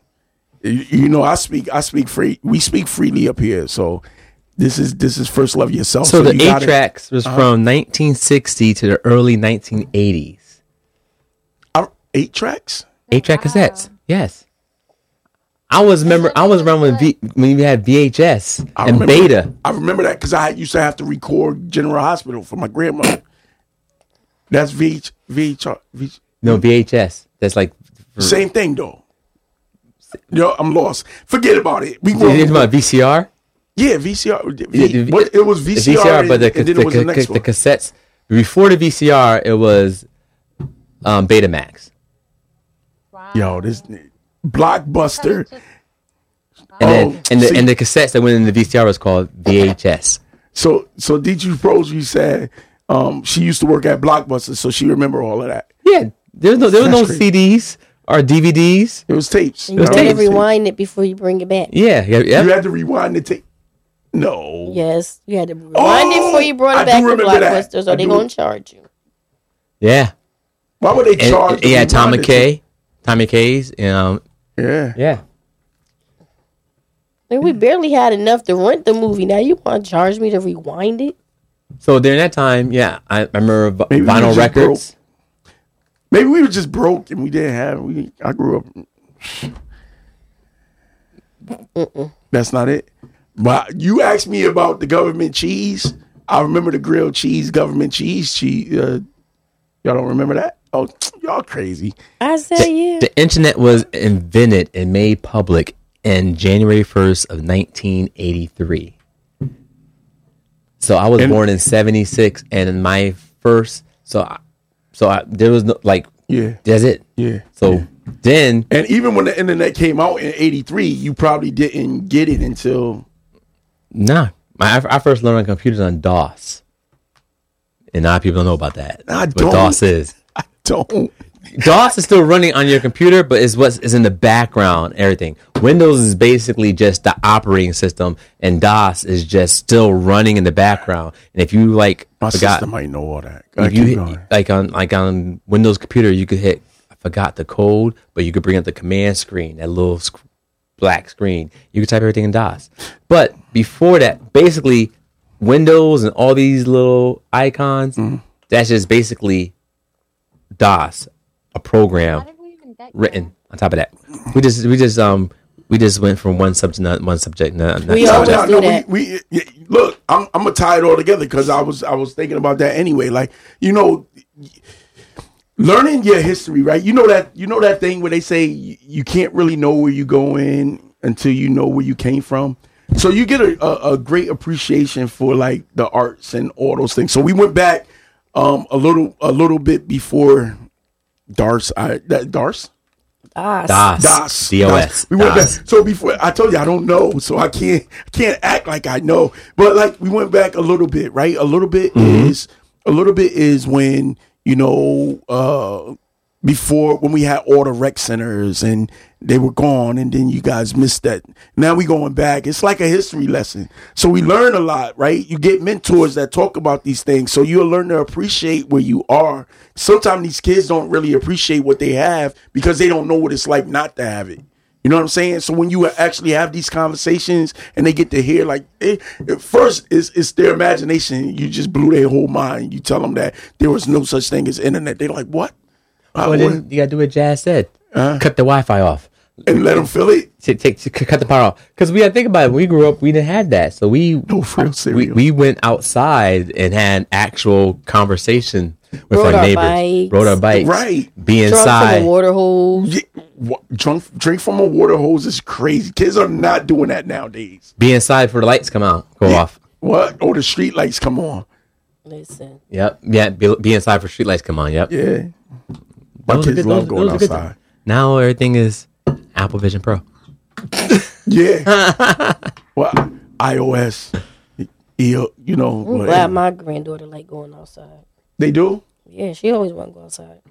you, you know I speak I speak free. We speak freely up here. So this is this is first love yourself. so the you eight gotta- tracks was uh-huh. from 1960 to the early 1980s. I- eight tracks. Eight track cassettes. Yes. I was remember I was around when v, when we had VHS I and remember- Beta. I remember that because I used to have to record General Hospital for my grandmother. That's VH, VH, VH No VHS. That's like same thing though. Yo, I'm lost. Forget about it. We you talking about VCR. yeah VCR. Yeah, the- what, it was VCR, VCR, and, but the, and then the, it was the the, next the cassettes before the VCR it was um, Betamax. Wow. Yo, this blockbuster. Just- And Oh, then and the see- and the cassettes that went in the VCR was called VHS. So so DG Pros, you said um, she used to work at Blockbuster, so she remember all of that. Yeah, there was no there was no That's CDs or DVDs. It was tapes. You had to was tapes. rewind it before you bring it back. Yeah, yeah, yeah. You had to rewind the tape. No. Yes, you had to rewind it Oh, before you brought it do back to remember that. Blockbusters, or they do. gonna charge you. yeah. Why would they And, charge? to yeah, Tom rewind the McKay, Tommy K's, um. Yeah. yeah. And we barely had enough to rent the movie. Now you want to charge me to rewind it? So during that time, yeah, I remember v- Maybe vinyl just records. Maybe we were just broke and we didn't have. We I grew up. That's not it. But you asked me about the government cheese. I remember the grilled cheese, government cheese. Cheese. Uh, y'all don't remember that? Oh, y'all crazy. I said yeah. The internet was invented and made public in January 1st of 1983. So I was And- born in 76 and in my first so I, so I, there was no like Yeah. that's it. Yeah. So then And even when the internet came out in '83, you probably didn't get it until. nah, my, I first learned on computers on DOS. And a lot of people don't know about that. I What don't. DOS is. Don't. DOS is still running on your computer, but it's what is in the background. Everything. Windows is basically just the operating system, and DOS is just still running in the background. And if you like My forgot, sister might know all that. If you hit, like on like on Windows computer, you could hit I forgot the code, but you could bring up the command screen, that little sc- black screen. You could type everything in DOS. But before that, basically, Windows and all these little icons, Mm-hmm. that's just basically DOS, a program did we even get written here? on top of that. We just we just um we just went from one subject to one subject. Not, not We to always another. do that. We, we look. I'm, I'm gonna tie it all together because I was I was thinking about that anyway. Like you know, learning your history, right? You know that you know that thing where they say you, you can't really know where you're going until you know where you came from. So you get a, a, a great appreciation for like the arts and all those things. So we went back um a little a little bit before Dars. I that Dars. Ah, DOS. DOS. DOS. We went DOS. back. So before I told you I don't know, so I can't can't act like I know. But like we went back a little bit, right? A little bit Mm-hmm. is a little bit is when you know uh before when we had all the rec centers and they were gone and then you guys missed that. Now we going back. It's like a history lesson. So we learn a lot, right? You get mentors that talk about these things. So you'll learn to appreciate where you are. Sometimes these kids don't really appreciate what they have because they don't know what it's like not to have it. You know what I'm saying? So when you actually have these conversations and they get to hear, like, it, first it's, it's their imagination. You just blew their whole mind. You tell them that there was no such thing as internet. They're like, what? Uh, Well, then you gotta do what Jazz said. Cut the Wi-Fi off. and let them feel it. Take, take, c- cut the power off. Because we had to think about it. When we grew up, we didn't have that. So we No, for real, we, we went outside and had actual conversation with Rode our our neighbors. bikes. Rode our bikes. Right. Be drunk from inside. a water hose. Yeah, wha- drunk, drink from a water hose is crazy. Kids are not doing that nowadays. Be inside for the lights come out, go off. What? Oh, the street lights come on. Listen, Yep. Yeah. Be, be inside for street lights come on. Yep. Yeah. My Those kids good- love those- going those outside. Now everything is Apple Vision Pro. <laughs> Yeah. <laughs> well, iOS. You you know, I'm whatever. glad my granddaughter like going outside. they do. Yeah, she always want to go outside.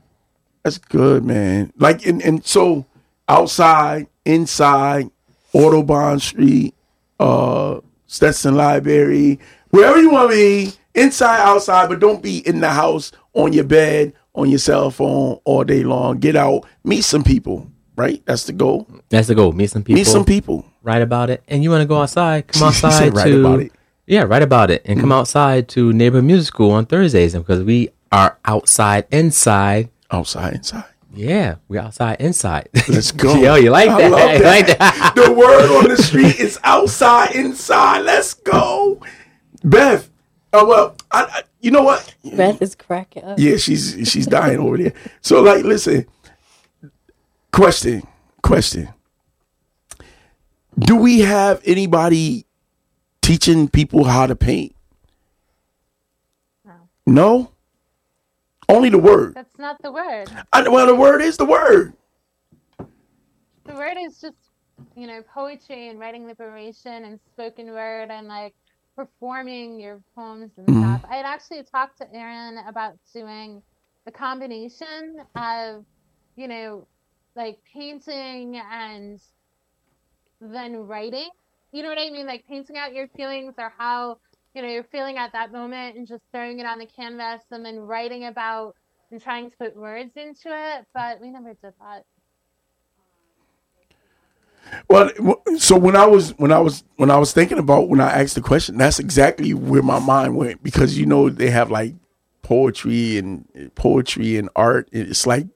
That's good, man. Like and and so outside, inside, Audubon Street, uh, Stetson Library, wherever you want to be, inside, outside, but don't be in the house on your bed, on your cell phone all day long. Get out, meet some people. Right, that's the goal. That's the goal. Meet some people. Meet some people. Write about it. And you want to go outside? Come <laughs> outside write to about it. yeah, write about it, and come mm-hmm. outside to neighborhood music school on Thursdays, because we are outside, inside. Outside, inside. Yeah, we're outside, inside. Let's <laughs> go. Yo, you like that? love <laughs> You like that? the word on the street is outside, inside. Let's go, Beth. Oh well, I, I, you know what? Beth is cracking up. Yeah, she's she's dying over there. So like, listen. Question, question. Do we have anybody teaching people how to paint? No. No. Only the word. That's not the word. I, well, the word is the word. The word is just, you know, poetry and writing liberation and spoken word and like performing your poems and Mhm. stuff. I had actually talked to Aaron about doing the combination of, you know, like painting and then writing. You know what I mean? Like painting out your feelings or how, you know, you're feeling at that moment and just throwing it on the canvas and then writing about and trying to put words into it. But we never did that. Well, so when I was when I was when I was thinking about when I asked the question, that's exactly where my mind went because you know they have like poetry and poetry and art. It's like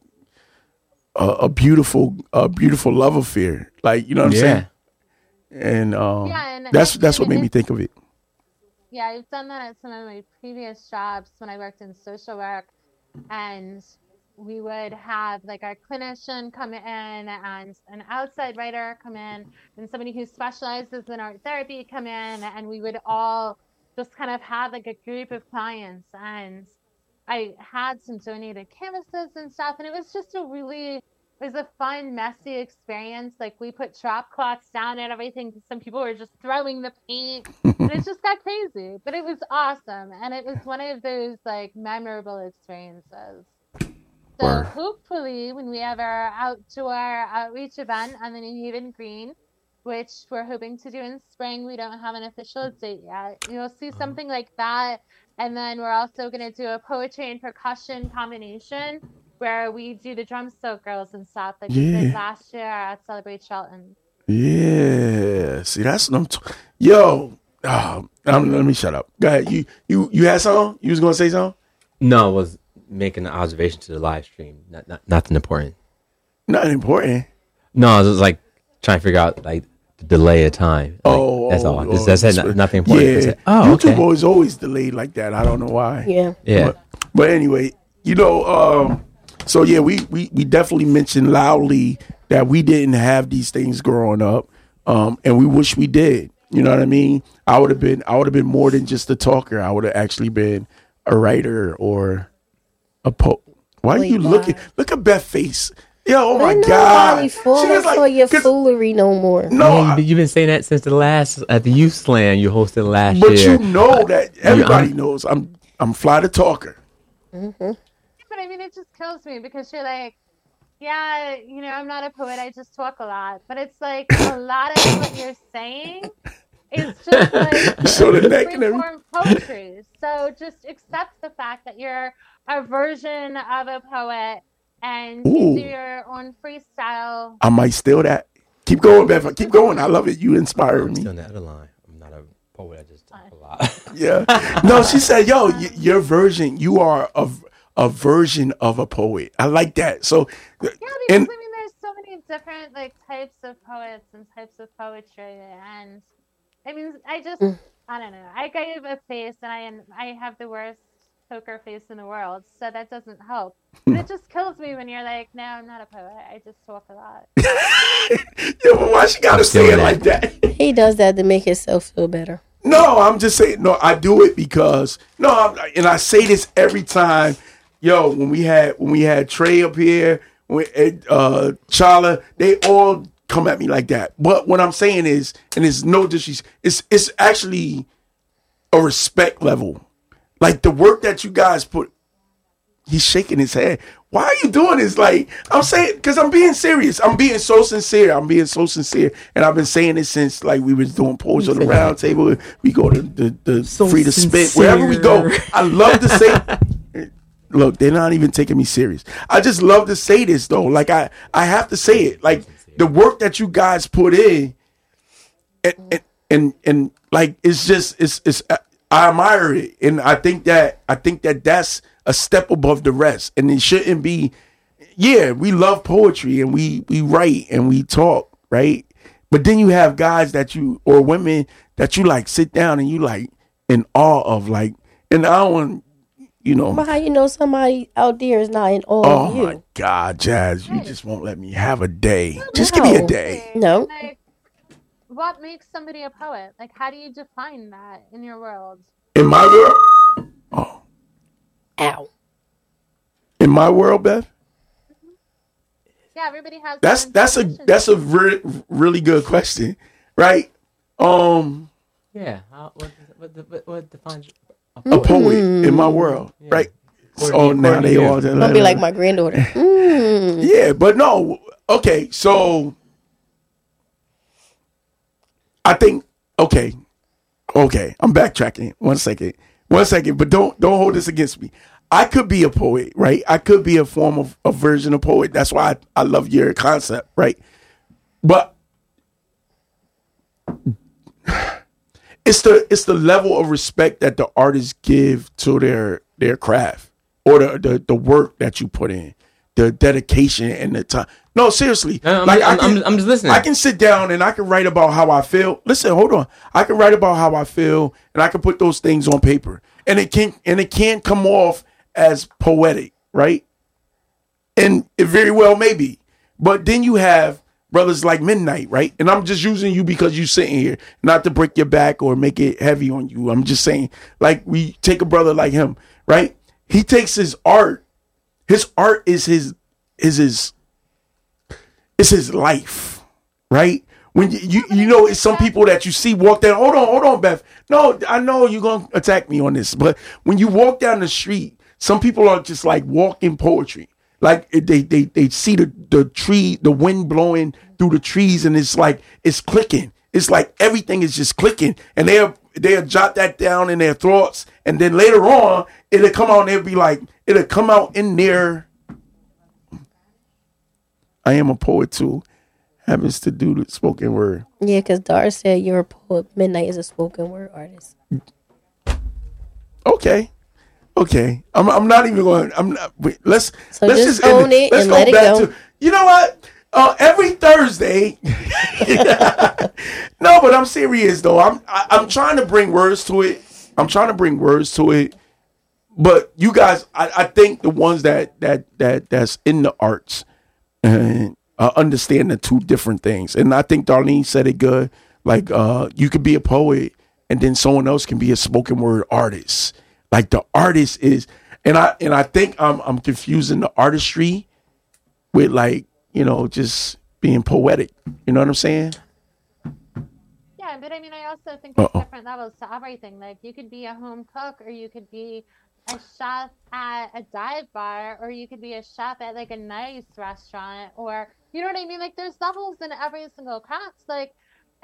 a, a beautiful a beautiful love affair. Like you know what I'm Yeah. saying? And, um, Yeah, and that's I- that's what made me think of it. Yeah, I've done that at some of my previous jobs when I worked in social work, and we would have like our clinician come in and an outside writer come in and somebody who specializes in art therapy come in and we would all just kind of have like a group of clients. And I had some donated canvases and stuff and it was just a really it was a fun messy experience. Like we put drop cloths down and everything some people were just throwing the paint and it just got crazy. But it was awesome and it was one of those like memorable experiences so Word. hopefully, when we have our outdoor outreach event on the New Haven Green, which we're hoping to do in spring, we don't have an official date yet. You'll see something like that, and then we're also going to do a poetry and percussion combination where we do the drum soak girls and stuff like we did last year at Celebrate Shelton. Yeah. See, that's what I'm. T- Yo, oh, um, let me shut up. Go ahead. You you you had something? You was gonna say something? No, I was making an observation to the live stream. Not, not nothing important. Nothing important. No, I was like trying to figure out like the delay of time. Like, Oh, that's oh, all. oh, That's, that's that's nothing important. Yeah. That's it. Oh, YouTube okay. always always delayed like that. I don't know why. Yeah. Yeah. But, but anyway, you know, um, so yeah, we, we we definitely mentioned loudly that we didn't have these things growing up, um, and we wish we did. You know what I mean? I would have been I would have been more than just a talker. I would have actually been a writer or a po. Why are you why? looking? Look at Beth face. Yo, oh my god! nobody She falling was like- for your 'cause- foolery no more. No, Man, I- you- you've been saying that since the last at the youth slam you hosted last but year. But you know that everybody I'm- knows I'm I'm fly the talker. Mm-hmm. But I mean, it just kills me because you're like, yeah, you know, I'm not a poet. I just talk a lot. But it's like a lot of what you're saying is just <laughs> like So the neck and free-form poetry. So just accept the fact that you're a version of a poet and Ooh. you do your own freestyle. I might steal that. Keep going, Beth. Keep going. I love it. You inspire I'm me. still on the other line. I'm not a poet. I just talk a lot. <laughs> Yeah. No, she said, "Yo, y- your version. You are a a version of a poet. I like that. So, Yeah, uh, because and I mean, there's so many different like types of poets and types of poetry, and I mean, I just, mm. I don't know. I gave a face, and I, I have the worst poker face in the world, so that doesn't help. <laughs> But it just kills me when you're like, no, I'm not a poet. I just talk a lot. yeah, but why she gotta say it like that? <laughs> He does that to make himself feel better. No, I'm just saying. No, I do it because no, I'm, and I say this every time. Yo, when we had when we had Trey up here, when uh Chala, they all come at me like that. But what I'm saying is, and it's no disrespect, it's it's actually a respect level. Like the work that you guys put. He's shaking his head. Why are you doing this? Like I'm saying, because I'm being serious. I'm being so sincere. I'm being so sincere, and I've been saying this since like we was doing poets on the round table. We go to the the So free to spit wherever we go. I love to say. <laughs> Look, they're not even taking me serious. I just love to say this though. Like I, I have to say it. Like the work that you guys put in, and and and, and like it's just it's it's. I admire it, and I think that I think that that's a step above the rest, and it shouldn't be. Yeah, we love poetry and we we write and we talk, right? But then you have guys that you or women that you like sit down and you like in awe of, like, and I don't want, you know. But how you know somebody out there is not in awe Oh of you? Oh my God, Jazz, you just won't let me have a day. Just give me a day. No. Like, what makes somebody a poet? Like, how do you define that in your world? In my world, Oh. Ow. in my world, Beth, Yeah, everybody has. that's that's a that's a re- really good question, right? Um, yeah. How, what, what, what, what defines a poet in my world, right? So According- now according they to all Don't be like my granddaughter. <laughs> Mm. Yeah, but no. Okay, so I think okay, okay. I'm backtracking. One second, one second. But don't don't hold this against me. I could be a poet, right? I could be a form of a version of poet. That's why I, I love your concept, right? But it's the it's the level of respect that the artists give to their their craft or the the, the work that you put in, the dedication and the time. No, seriously. No, I'm- I I'm- I'm- I'm just listening. I can sit down and I can write about how I feel. Listen, hold on. I can write about how I feel and I can put those things on paper. And it can and it can come off as poetic, right? And it very well may be. But then you have brothers like Midnight, right? And I'm just using you because you're sitting here, not to break your back or make it heavy on you. I'm just saying, like we take a brother like him, right? He takes his art. His art is his is his it's his life, right? When you, you you know it's some people that you see walk down. Hold on, hold on, Beth. No, I know you're gonna attack me on this, but when you walk down the street, some people are just like walking poetry. Like they they they see the the tree, the wind blowing through the trees, and it's like it's clicking. It's like everything is just clicking, and they'll they'll jot that down in their thoughts, and then later on it'll come out and they'll be like it'll come out in there. I am a poet too. happens to do the spoken word. Yeah, because Dar said you're a poet. Midnight is a spoken word artist. Okay. Okay. I'm I'm not even going I'm not wait, let's So let's just own it Let's and go let it go. to You know what? Uh, every Thursday. <laughs> no, but I'm serious though. I'm I, I'm trying to bring words to it. I'm trying to bring words to it. But you guys, I, I think the ones that that that that's in the arts and uh, understand the two different things. And I think Darlene said it good. Like uh, you could be a poet, and then someone else can be a spoken word artist. Like the artist is, and I and I think I'm I'm confusing the artistry with like you know just being poetic. You know what I'm saying? Yeah, but I mean, I also think there's Uh-oh. different levels to everything. Like, you could be a home cook, or you could be a chef at a dive bar, or you could be a chef at like a nice restaurant, or you know what I mean? Like, there's levels in every single craft. Like,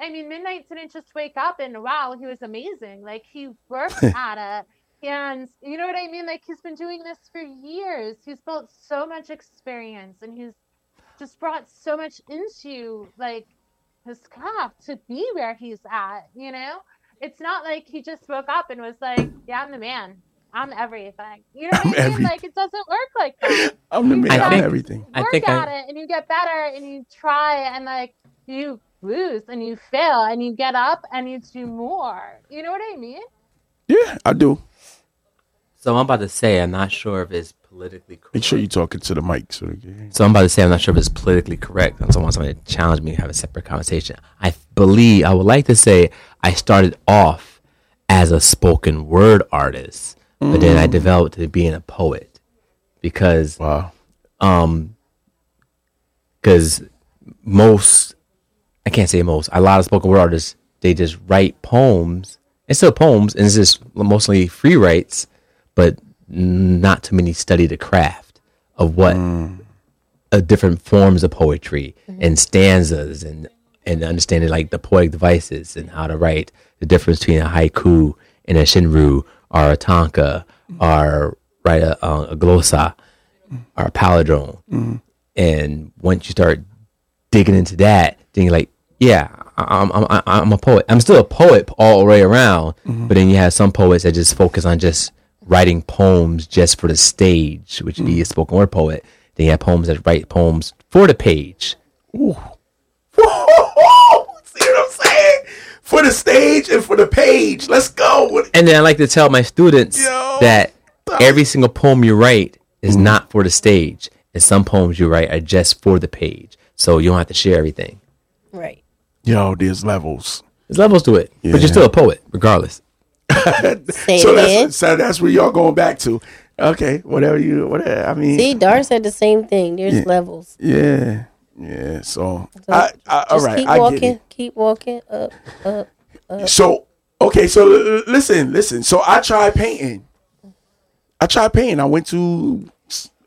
I mean, Midnight didn't just wake up and wow, he was amazing. Like, he worked <laughs> at it. And you know what I mean? Like, he's been doing this for years. He's built so much experience and he's just brought so much into like his craft to be where he's at, you know? It's not like he just woke up and was like, Yeah, I'm the man. I'm everything. You know what I'm I mean? everything. Like it doesn't work like that. <laughs> I'm the man. I I'm think- everything. I Work think at I- it and you get better and you try and like you lose and you fail and you get up and you do more. You know what I mean? Yeah, I do. So I'm about to say I'm not sure if it's politically correct. Make sure you're talking to the mic so they. So I'm about to say I'm not sure if it's politically correct. I don't want somebody to challenge me to have a separate conversation. I believe I would like to say I started off as a spoken word artist, but then I developed to being a poet because Wow. um because most I can't say most a lot of spoken word artists they just write poems. It's still poems and it's just mostly free writes but not too many study the craft of what uh, different forms of poetry and stanzas and and understanding like the poetic devices and how to write the difference between a haiku and a senryu or a tanka or write a, a, glossa or a palindrome and once you start digging into that, then you're like, yeah, I'm I'm I'm- a poet. I'm still a poet all the way around. Mm-hmm. But then you have some poets that just focus on just writing poems just for the stage, which be mm. a spoken word poet. Then you have poems that write poems for the page. <laughs> See what I'm saying? For the stage and for the page. Let's go. And then I like to tell my students Yo. that every single poem you write is not for the stage, and some poems you write are just for the page. So you don't have to share everything. Right. Yo, there's levels. There's levels to it, but you're still a poet regardless. <laughs> So that's so that's where y'all going back to. Okay, whatever you whatever. I mean, See, Dar said the same thing. There's levels. yeah, yeah. So, So I, I, all Just right, keep I walking. get it. Keep walking up, up. up. So okay, so l- l- listen, listen. So I tried painting. I tried painting. I went to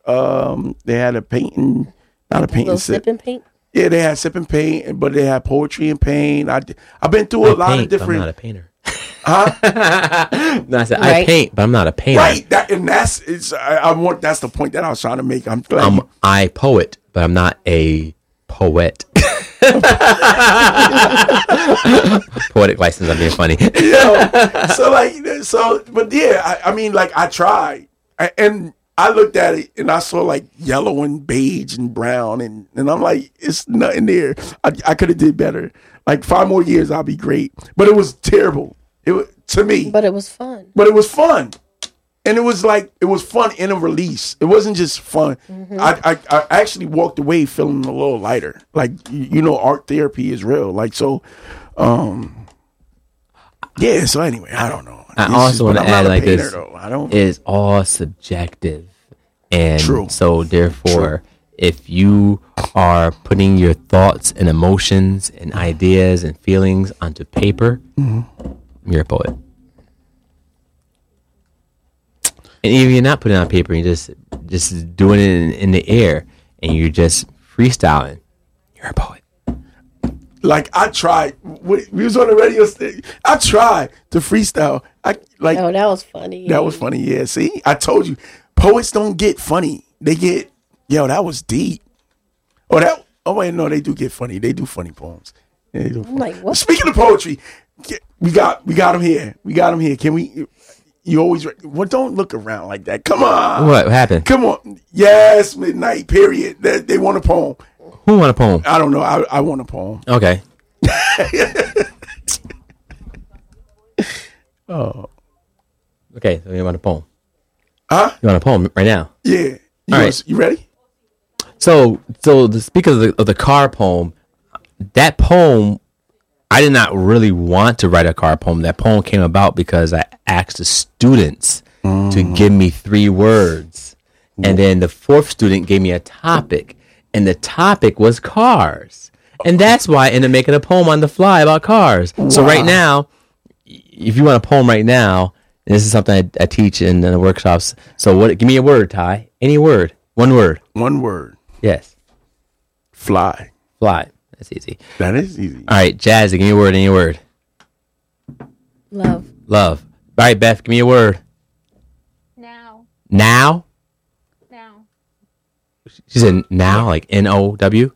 um. They had a painting, not a painting Little sip. sipping paint. Yeah, they had sip and paint, but they had poetry and paint. I I've been through a I lot paint, of but I'm different. not a painter. <laughs> Huh? <laughs> No, I said I paint, but I'm not a painter. right. That and that's it's. I, I want. That's the point that I was trying to make. I'm glad. I'm I poet, but I'm not a poet. <laughs> Poetic license. I'm being funny. you know, so like so but yeah I, I mean like i tried I, and i looked at it and i saw like yellow and beige and brown and and i'm like it's nothing there i, I could have did better like five more years i'll be great but it was terrible it was to me But it was fun. but it was fun and it was like it was fun in a release. It wasn't just fun. I, I i actually walked away feeling a little lighter. Like you you know art therapy is real. Like so um yeah so anyway i don't know. I It's also want to add like painter, this: though. i don't is all subjective, and True. so therefore, if you are putting your thoughts and emotions and ideas and feelings onto paper, Mm-hmm. you're a poet. And even if you're not putting it on paper, you're just just doing it in, in the air, and you're just freestyling. You're a poet. like i tried we we was on the radio station i tried to freestyle i like Oh, that was funny. That was funny. Yeah. See, I told you, poets don't get funny. They get, yo, that was deep. Oh, that Oh wait, no, they do get funny. They do funny poems. They do funny. like, what? Speaking of poetry, we got we got him here. We got him here. Can we? You always re- well. Don't look around like that. Come on. What happened? Come on. Yes, midnight. Period. They, they want a poem. Who want a poem? I don't know. I, I want a poem. Okay. <laughs> Oh. Okay, so you want a poem? Huh? You want a poem right now? Yeah. You, All right. you ready? So, so the, speak of the, of the car poem, that poem, I did not really want to write a car poem. That poem came about because I asked the students to mm. give me three words. And then the fourth student gave me a topic, and the topic was cars. And that's why I ended up making a poem on the fly about cars. So right now, if you want a poem right now, this is something I, I teach in the workshops. So what? Give me a word, Ty. Any word. One word. One word. Yes. Fly. Fly. That's easy. That is easy. All right, Jazzy, give me a word. Any word. Love. Love. All right, Beth, give me a word. Now, Now. now, She said now, like N O W.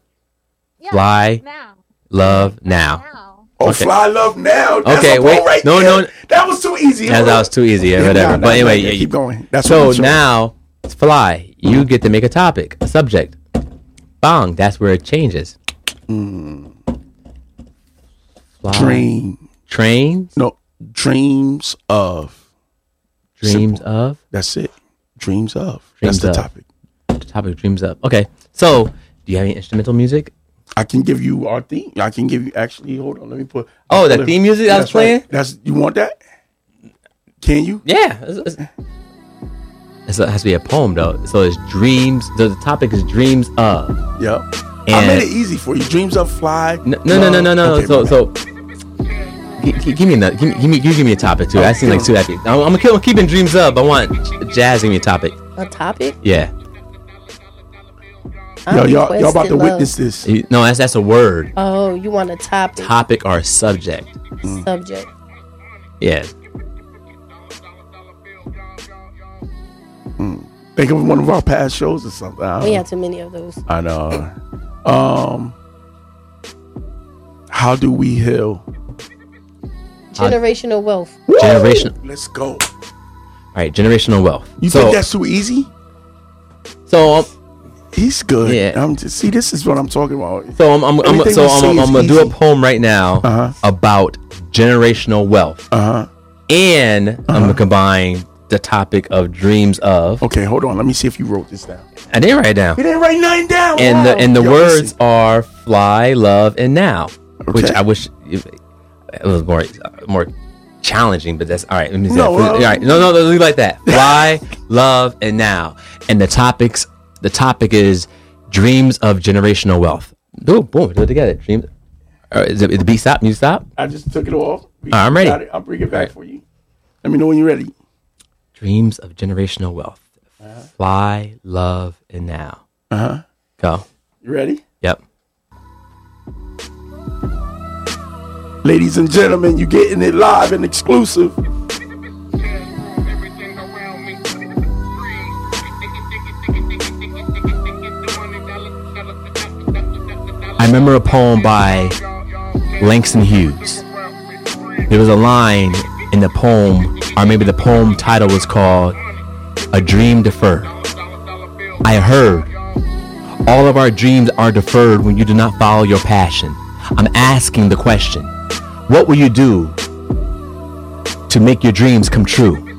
yeah, Fly. now, Love now. now. Oh, Okay. fly love now. That's Okay, a wait. poem Right No, there. no. That was too easy. Yeah, that was too easy. Yeah, Yeah, whatever. nah, but anyway, nah, yeah, keep going. That's so what now, it's fly. You get to make a topic, a subject. Bong. That's where it changes. Fly. dream. Trains. No, dreams of. Dreams Simple. of. That's it. Dreams of. Dreams That's the of. topic. The topic dreams of. Okay. So, do you have any instrumental music? I can give you our theme. I can give you actually. Hold on. Let me put. Oh, I'll the pull it- theme music I was That's right. playing? That's you want that? Can you? Yeah. It's, it's, it has to be a poem though. So it's dreams. The topic is dreams of. Yep. I made it easy for you. Dreams of fly. No, no, no, no, no, no. Okay, so, so. G- g- give me another. Give me, give me, give me a topic too. Oh, I seem like give too happy. I'm, I'm, keep- I'm keeping dreams up. I want Jazz. Give me a topic. A topic? Yeah. bad. Yo, y'all, y'all about to witness this. You- No, that's that's a word. Oh, you want a topic, Topic or subject. Mm. subject. Yeah. Mm. Think of one of our past shows or something. We know. have too many of those. I know. <laughs> Um, how do we heal? Generational wealth. Generation. Let's go. All right. Generational wealth. You so, think that's too easy? so um, He's good. Yeah. I'm just see. This is what I'm talking about. So I'm, I'm, I'm so I'm, I'm gonna do a poem right now Uh-huh. about generational wealth, Uh huh. and I'm Uh-huh. gonna combine the topic of dreams of. Okay, hold on. Let me see if you wrote this down. I didn't write it down. You didn't write nothing down. And Wow. the and the Yo, words are fly, love, and now, which I wish it, it was more more challenging. But that's all right. Let me No, well- all right. No, no, no, leave like that. <laughs> Fly, love, and now. And the topics. The topic is dreams of generational wealth. Boom, boom, do it together. Dreams. Uh, is it, is the beat stop? Music stop. I just took it off. We right, I'm ready. I'll bring it back All right. for you. Let me know when you're ready. Dreams of generational wealth. Fly, love, and now. Uh huh. Go. You ready? Yep. Ladies and gentlemen, you're getting it live and exclusive. I remember a poem by Langston Hughes. There was a line in the poem, or maybe the poem title was called A Dream Deferred. I heard all of our dreams are deferred when you do not follow your passion. I'm asking the question what will you do to make your dreams come true?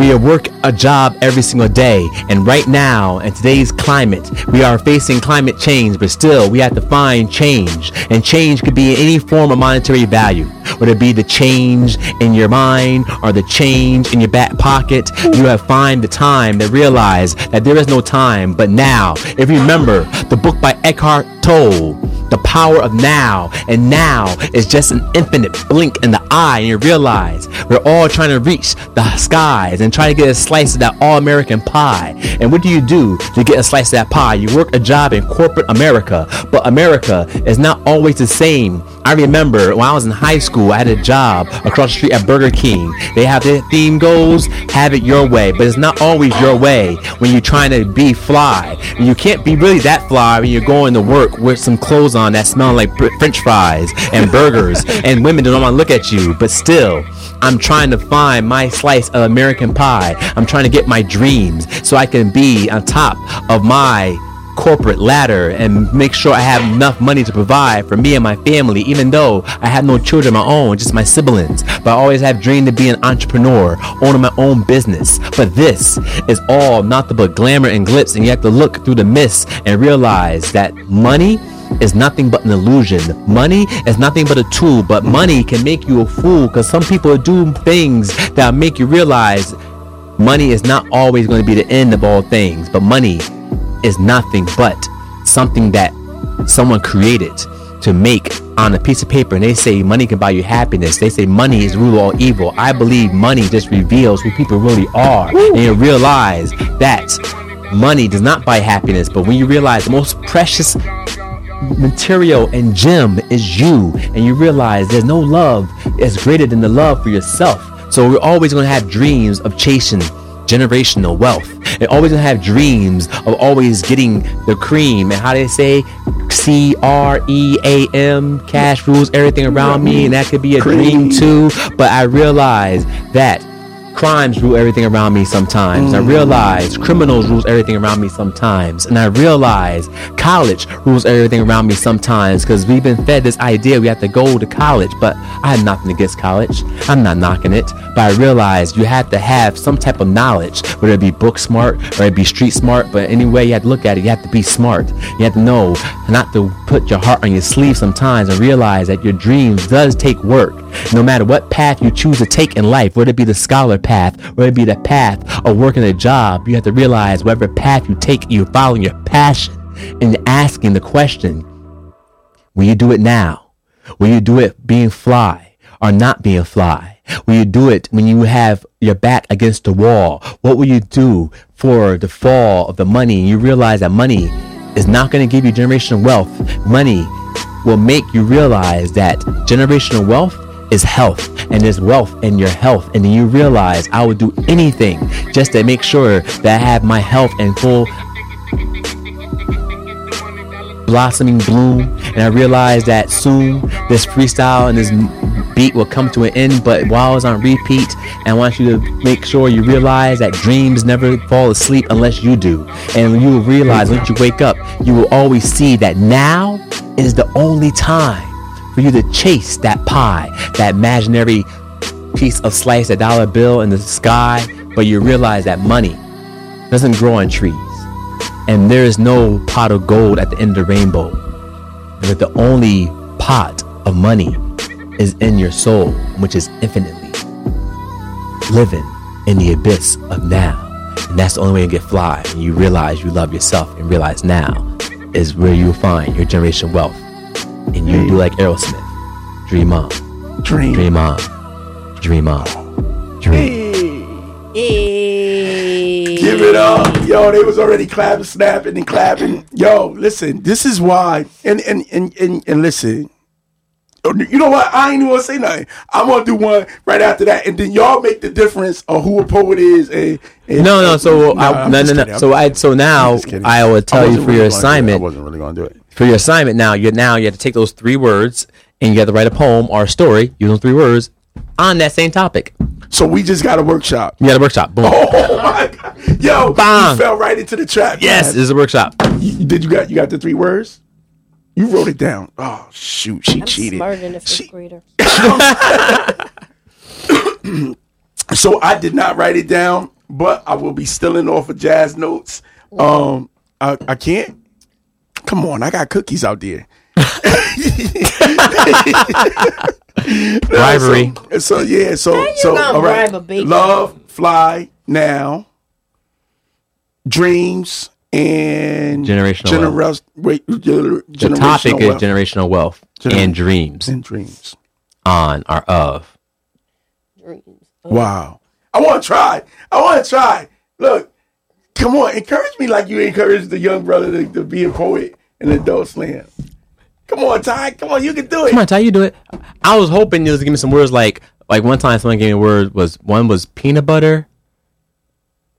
We work a job every single day, and right now, in today's climate, we are facing climate change, but still, we have to find change. And change could be any form of monetary value, whether it be the change in your mind or the change in your back pocket. You have find the time to realize that there is no time but now. If you remember the book by Eckhart Tolle, the power of now. And now is just an infinite blink in the eye, and you realize we're all trying to reach the skies and try to get a slice of that all American pie. And what do you do to get a slice of that pie? You work a job in corporate America, but America is not always the same. I remember when I was in high school, I had a job across the street at Burger King. They have their theme goes, have it your way, but it's not always your way when you're trying to be fly. You can't be really that fly when you're going to work with some clothes on that smell like french fries and burgers <laughs> and women don't want to look at you. But still, I'm trying to find my slice of American pie. I'm trying to get my dreams so I can be on top of my corporate ladder and make sure I have enough money to provide for me and my family, even though I have no children of my own, just my siblings. But I always have dreamed to be an entrepreneur, owning my own business. But this is all nothing but glamour and glitz, and you have to look through the mist and realize that money is nothing but an illusion. Money is nothing but a tool, but money can make you a fool because some people do things that make you realize money is not always going to be the end of all things, but money is nothing but something that someone created to make on a piece of paper. And they say money can buy you happiness. They say money is rule all evil. I believe money just reveals who people really are. And you realize that money does not buy happiness but when you realize the most precious material and gem is you. And you realize there's no love is greater than the love for yourself. So we're always going to have dreams of chasing generational wealth. And always gonna have dreams of always getting the cream. And how they say C R E A M cash rules everything around me and that could be a dream too. But I realize that crimes rule everything around me sometimes. I realize criminals rules everything around me sometimes. And I realize college rules everything around me sometimes because we've been fed this idea we have to go to college. But I have nothing against college. I'm not knocking it. But I realized you have to have some type of knowledge, whether it be book smart or it be street smart. But anyway, you have to look at it. You have to be smart. You have to know not to put your heart on your sleeve sometimes and realize that your dreams does take work. No matter what path you choose to take in life, whether it be the scholar path, whether it be the path of working a job, you have to realize whatever path you take, you're following your passion and asking the question, will you do it now? Will you do it being fly or not being a fly? Will you do it when you have your back against the wall? What will you do for the fall of the money? You realize that money is not going to give you generational wealth. Money will make you realize that generational wealth is health and there's wealth in your health and then you realize I would do anything just to make sure that I have my health in full blossoming bloom and I realize that soon this freestyle and this beat will come to an end but while it's on repeat. I want you to make sure you realize that dreams never fall asleep unless you do. And you will realize once you wake up you will always see that now is the only time for you to chase that pie that imaginary piece of slice a dollar bill in the sky. But you realize that money doesn't grow on trees. And there is no pot of gold at the end of the rainbow. But the only pot of money is in your soul, which is infinitely living in the abyss of now. And that's the only way to get fly. And you realize you love yourself and realize now is where you'll find your generation wealth. And you do like Aerosmith. Dream on. Dream. Dream on. Dream on. Dream. Hey. Give it up. Yo, they was already clapping, snapping, and clapping. Yo, listen, this is why. And and and and, and listen. Oh, You know what? I ain't even to say nothing. I'm gonna do one right after that, and then y'all make the difference of who a poet is. And, and No, no. So Nah, I, no, no, no. So I, so now. I will tell you for your really gonna do it. I assignment. wasn't really gonna do it. For your assignment now, you now you have to take those three words and you have to write a poem or a story using three words on that same topic. So we just got a workshop. You got a workshop. Boom. Oh <laughs> my god, yo, Bang. you fell right into the trap. yes, man. this is a workshop. You- did you got you got the three words? You wrote it down. Oh shoot, she I'm cheated. smarter than the fifth She- grader. <coughs> So I did not write it down, but I will be stealing off of jazz notes. Um, I, I can't. Come on, I got cookies out there. <laughs> <laughs> Bribery. So, so yeah, so so all right. bribe a baker? Love, fly now, dreams, and Generational genera- wait, gener- The generational topic is generational wealth Gener- and dreams and dreams. on or of. Dreams. Wow. I want to try. I want to try. Look, come on, encourage me like you encourage the young brother to, to be a poet in adult slam. Come on, Ty. Come on, you can do it. Come on, Ty, you do it. I was hoping you was give me some words like like one time someone gave me a word was one was peanut butter.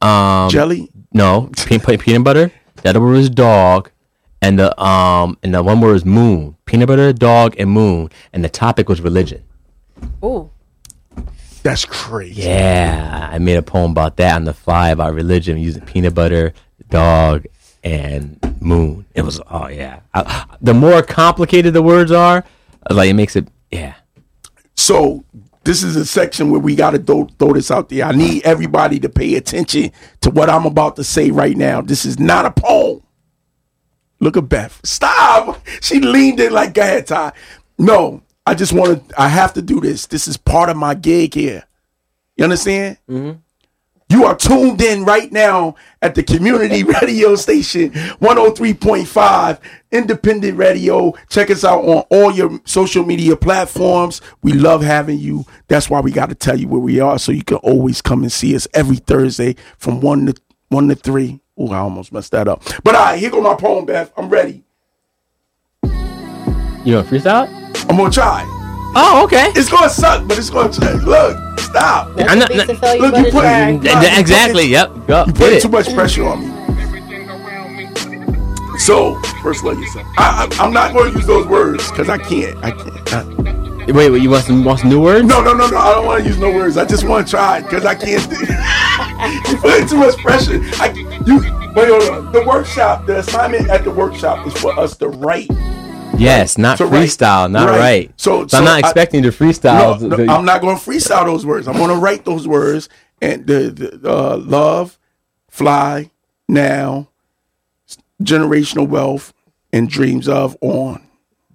Um, Jelly. No, pe- pe- peanut butter. The other word was dog, and the um and the one word was moon. Peanut butter, dog, and moon, and the topic was religion. Ooh. That's crazy. Yeah, I made a poem about that on the fly about religion using peanut butter, dog, and moon. It was oh yeah. I, the more complicated the words are, like it makes it yeah. So this is a section where we got to throw, throw this out there. I need everybody to pay attention to what I'm about to say right now. This is not a poem. Look at Beth. Stop. She leaned in like, go ahead, Ty. No, I just want to, I have to do this. This is part of my gig here. You understand? Mm-hmm. You are tuned in right now at the community <laughs> radio station 103.5 independent radio. Check us out on all your social media platforms. We love having you. That's why we got to tell you where we are so you can always come and see us every Thursday from 1 to 1 to 3. Oh, I almost messed that up. But all right, here go my poem, Beth. I'm ready. You want to freestyle? I'm going to try. Oh, okay. It's going to suck, but it's going to change. Look, stop. I'm what not- makes it feel you look, you put it try. in- Th- th- exactly. Yep. Go. You Hit putting it. too much pressure on me. So, first love yourself. I, I, I'm not going to use those words because I can't. I can't. I- Wait, wait. You want some, want some new words? no, no, no, no. I don't want to use no words. I just want to try because I can't. Do, <laughs> you putting too much pressure. I, you, wait, hold on. The workshop, the assignment at the workshop is for us to write. Yes, not So freestyle. Not Right. right. So- I'm not I- expecting to freestyle. no, the- I'm not going to freestyle those words. I'm going to write those words and the, the uh, love, fly, now, generational wealth, and dreams of on.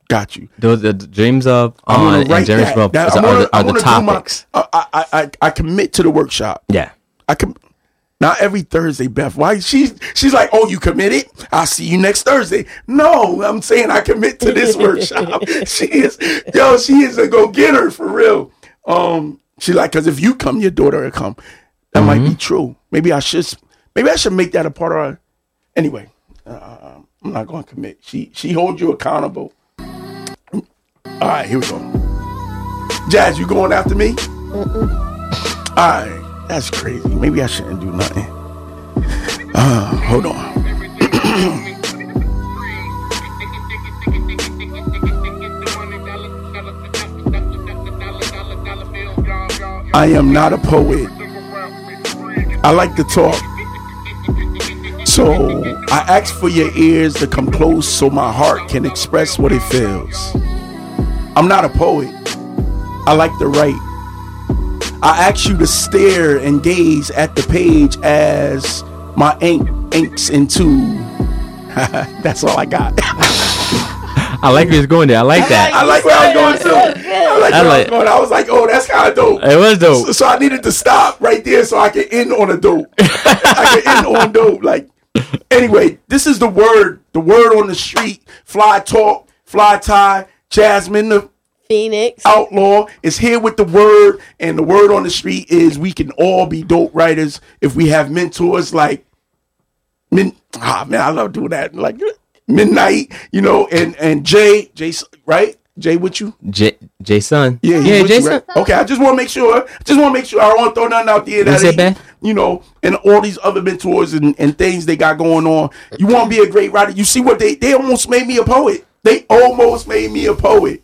Got you. Those the dreams of on and write generational that. That- are, the- gonna- are the gonna my- topics. I, I, I, I commit to the workshop. yeah. I com- not every Thursday, Beth. Why she's she's like, oh, you committed? I'll see you next Thursday. No, I'm saying I commit to this <laughs> workshop. She is, yo, she is a go getter for real. Um, she like, cause if you come, your daughter will come. That might be true. Maybe I should, maybe I should make that a part of our. Anyway, uh, I'm not going to commit. She she holds you accountable. All right, here we go. Jazz, you going after me? All right, that's crazy. Maybe I shouldn't do nothing. Uh, hold on. <clears throat> I am not a poet. I like to talk. So I ask for your ears to come close so my heart can express what it feels. I'm not a poet. I like to write. I ask you to stare and gaze at the page as my ink inks into. <laughs> That's all I got. I like where it's going there. I like that. I like where I was going too. I like I where I was like- going. I was like, oh, that's kind of dope. It was dope. So, so I needed to stop right there so I can end on a dope. <laughs> I can end on dope. Like, anyway, this is the word. The word on the street. Fly talk. Fly Ty. Jasmine, the Phoenix. outlaw, is here with the word, and the word on the street is we can all be dope writers if we have mentors like Min. Ah man, I love doing that. Like midnight, you know, and and Jay, Jay, right? Jay with you? J Jason. Yeah, yeah, with you, Jason. right? Okay, I just want to make sure. Just want to make sure I don't want to throw nothing out there that What's that, ain't, Beth? you know, and all these other mentors and, and things they got going on. You want to be a great writer. You see what they they almost made me a poet. They almost made me a poet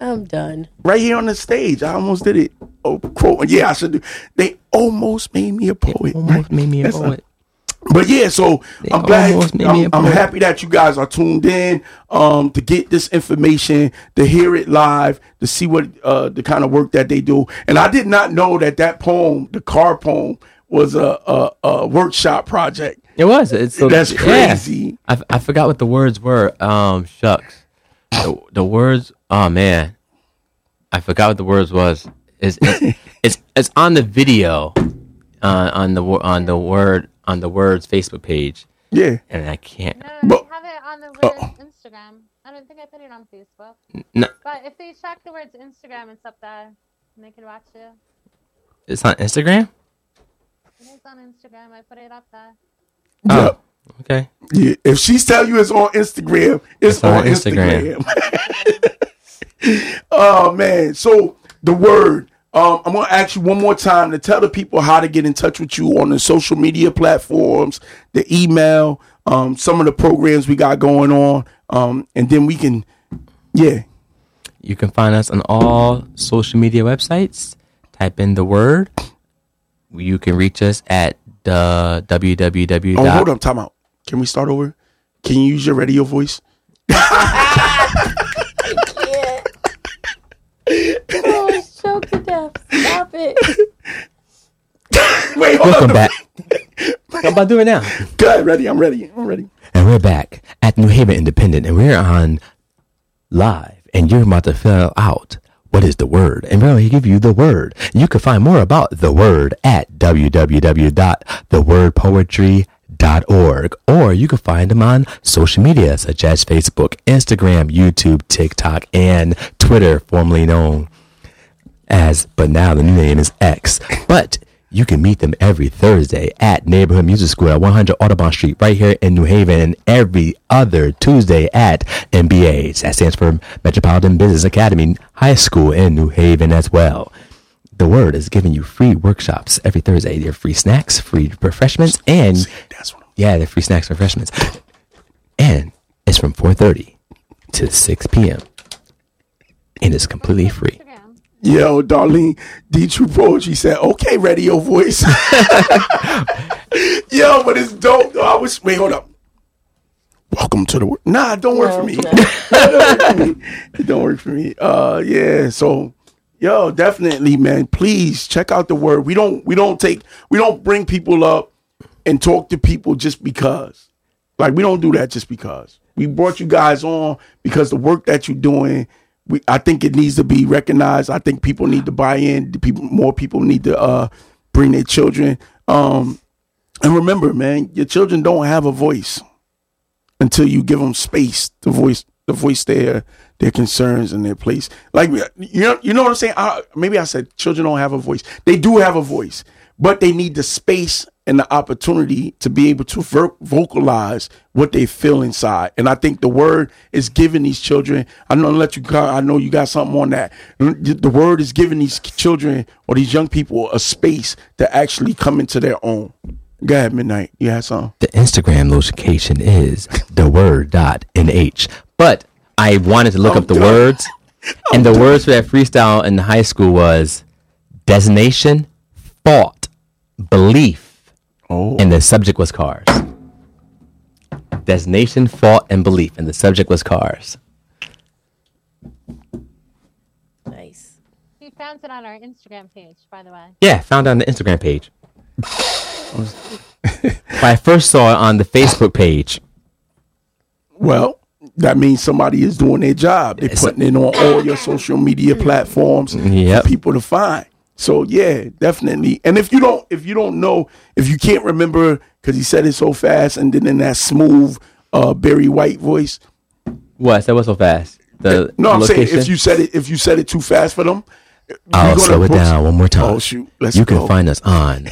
I'm done. right here on the stage. I almost did it. Oh, quote. Yeah, I should do. They almost made me a poet. Almost right? made me a That's a- poet. but yeah, so I'm glad. almost made me I'm, a I'm happy that you guys are tuned in um, to get this information, to hear it live, to see what uh, the kind of work that they do. And I did not know that that poem, the car poem, was a, a, a workshop project. It was. It's so, That's yeah. crazy. I, I forgot what the words were. Um, shucks. The, the words. Oh man, I forgot what the words was. It's it's <laughs> it's, it's on the video. Uh, on the on the word on the Words Facebook page, Yeah. and I can't. No, But- they have it on the Oh. words Instagram. I don't think I put it on Facebook. No, But if they check the words Instagram, it's up there. And they can watch it. it's on Instagram. It is on Instagram. I put it up there. Oh, Yep. Okay. Yeah. If she's telling you it's on Instagram, it's, It's on on Instagram. <laughs> oh man. So the word. Um, I'm gonna ask you one more time to tell the people how to get in touch with you on the social media platforms, the email, um, some of the programs we got going on, um, and then we can, yeah, You can find us on all social media websites. Type in the word. You can reach us at the www. Oh, hold on, time out. Can we start over? Can you use your radio voice? Oh, choked to death. Stop it. Wait, Welcome on. back. <laughs> I'm about to do it now. Good, ready. I'm ready. I'm ready. And we're back at New Haven Independent, and we're on live, and you're about to fill out what is the word, and going to give you the word. You can find more about the word at www.thewordpoetry.org, or you can find them on social media such as Facebook, Instagram, YouTube, TikTok, and Twitter, formerly known as, but now the new name is X. But you can meet them every Thursday at Neighborhood Music School, 100 Audubon Street right here in New Haven and every other Tuesday at MBA's. That stands for Metropolitan Business Academy High School in New Haven as well. The Word is giving you free workshops every Thursday. They're free snacks, free refreshments, and I'm yeah, they're free snacks and refreshments. And it's from 4.30 to 6 p.m. And it's completely free. Yo, Darlene, D True Poetry said, okay, radio voice. <laughs> Yo, but it's dope. though. I was, wait, hold up. Welcome to the work. Nah, it don't work for me. No, <laughs> it don't work for me. It don't work for me. Uh, yeah. So, yo, definitely, man. Please check out the word. We don't, we don't take, we don't bring people up and talk to people just because. Like we don't do that just because. We brought you guys on because the work that you're doing, we I think it needs to be recognized. I think people need to buy in. The people more people need to uh bring their children. Um and remember, man, your children don't have a voice until you give them space to voice to voice their their concerns and their place. Like you know, you know what I'm saying? I, maybe I said children don't have a voice. They do have a voice, but they need the space and the opportunity to be able to ver- vocalize what they feel inside. And I think the word is giving these children. I know let you. go- I know you got something on that. The word is giving these children or these young people a space to actually come into their own. Go ahead, midnight. You had something. The Instagram location is the word dot nh. But I wanted to look I'm up the done. words, <laughs> and the words for that freestyle in high school was designation, thought, belief, Oh, and the subject was cars. Destination, fault, and belief, and the subject was cars. Nice. He found it on our Instagram page, by the way. Yeah, found it on the Instagram page. I first saw it on the Facebook page. Well, that means somebody is doing their job. They're putting it on all your social media platforms Yep. for people to find. So yeah, definitely. And if you don't, if you don't know, if you can't remember, because he said it so fast, and then in that smooth uh, Barry White voice. What? That was so fast. The No, I'm saying if you said it, if you said it too fast for them, I'll gonna slow it post- down one more time. Oh shoot, let's you go. can find us on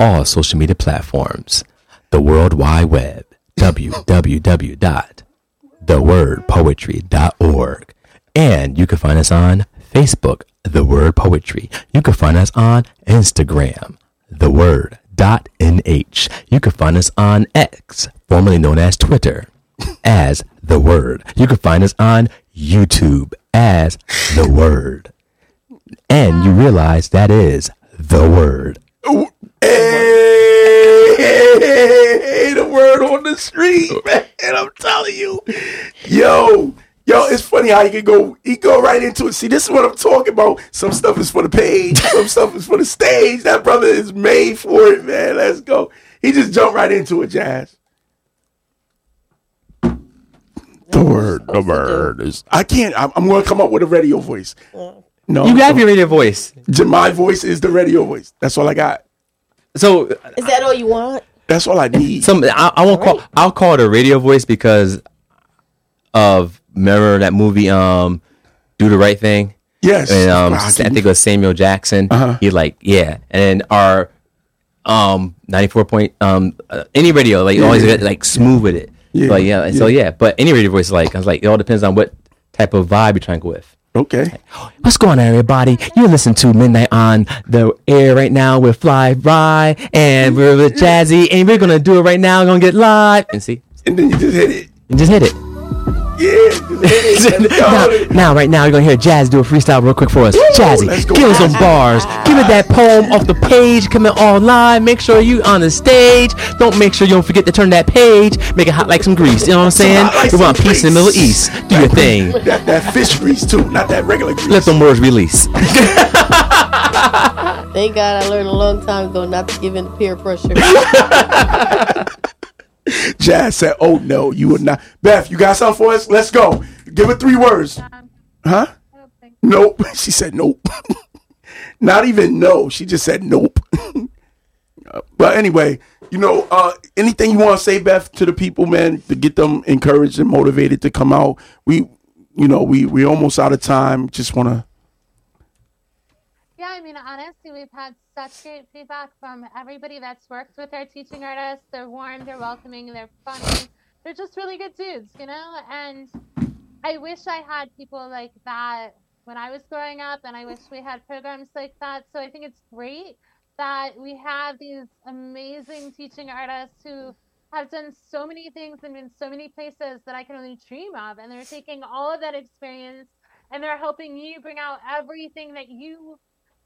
all social media platforms, the World Wide Web, www.thewordpoetry.org. And you can find us on Facebook, The Word Poetry. You can find us on Instagram, The Word dot nh. You can find us on X, formerly known as Twitter, as The Word. You can find us on YouTube as The Word. And you realize that is The Word. Hey, the word on the street, man. I'm telling you, yo, yo, it's funny how you can go, you go right into it. See, this is what I'm talking about. Some stuff is for the page, <laughs> some stuff is for the stage. That brother is made for it, man. Let's go. He just jumped right into it, Jazz. The word, the word is. I can't. I'm, I'm going to come up with a radio voice. No, You have your radio voice. my voice is the radio voice. That's all I got. So Is that all you want? That's all I need. Some I, I won't call. I'll call it a radio voice because of remember that movie, um, Do the Right Thing. yes. And um, Wow, I think it was Samuel Jackson. Uh-huh. He like yeah, and then our um ninety four point um uh, any radio like always yeah. get like smooth with it. Yeah, But yeah, and so yeah. yeah, but any radio voice like I was like it all depends on what type of vibe you're trying to go with. okay. <gasps> What's going on, everybody? You listen to Midnight on the air right now with Fly Rye, and we're with Jazzy, and we're gonna do it right now. we're Gonna get live and see, And then you just hit it. and just hit it. Yeah, just hit it. now, now, right now, you're gonna hear Jazz do a freestyle real quick for us. Jazzy, give us some bars. Ah. Give it that poem off the page. Coming all live. Make sure you on the stage. Don't make sure you don't forget to turn that page. Make it hot like some grease. You know what I'm saying? Like we want some peace in the Middle. East. Do your thing. That, that fish grease too, not that regular grease. Let them words release. <laughs> Thank God I learned a long time ago not to give in to peer pressure. <laughs> <laughs> Jazz said, "Oh no, you would not." Beth, you got something for us? Let's go. Give it three words. Huh? Nope. <laughs> She said nope. <laughs> not even no. She just said nope. But anyway, you know, uh, anything you want to say, Beth, to the people, man, to get them encouraged and motivated to come out. We, you know, we we almost out of time. Just want to. Yeah, I mean, honestly, we've had such great feedback from everybody that's worked with our teaching artists. They're warm, they're welcoming, they're funny. They're just really good dudes, you know? And I wish I had people like that when I was growing up, and I wish we had programs like that. So I think it's great that we have these amazing teaching artists who have done so many things and been so many places that I can only dream of. And they're taking all of that experience and they're helping you bring out everything that you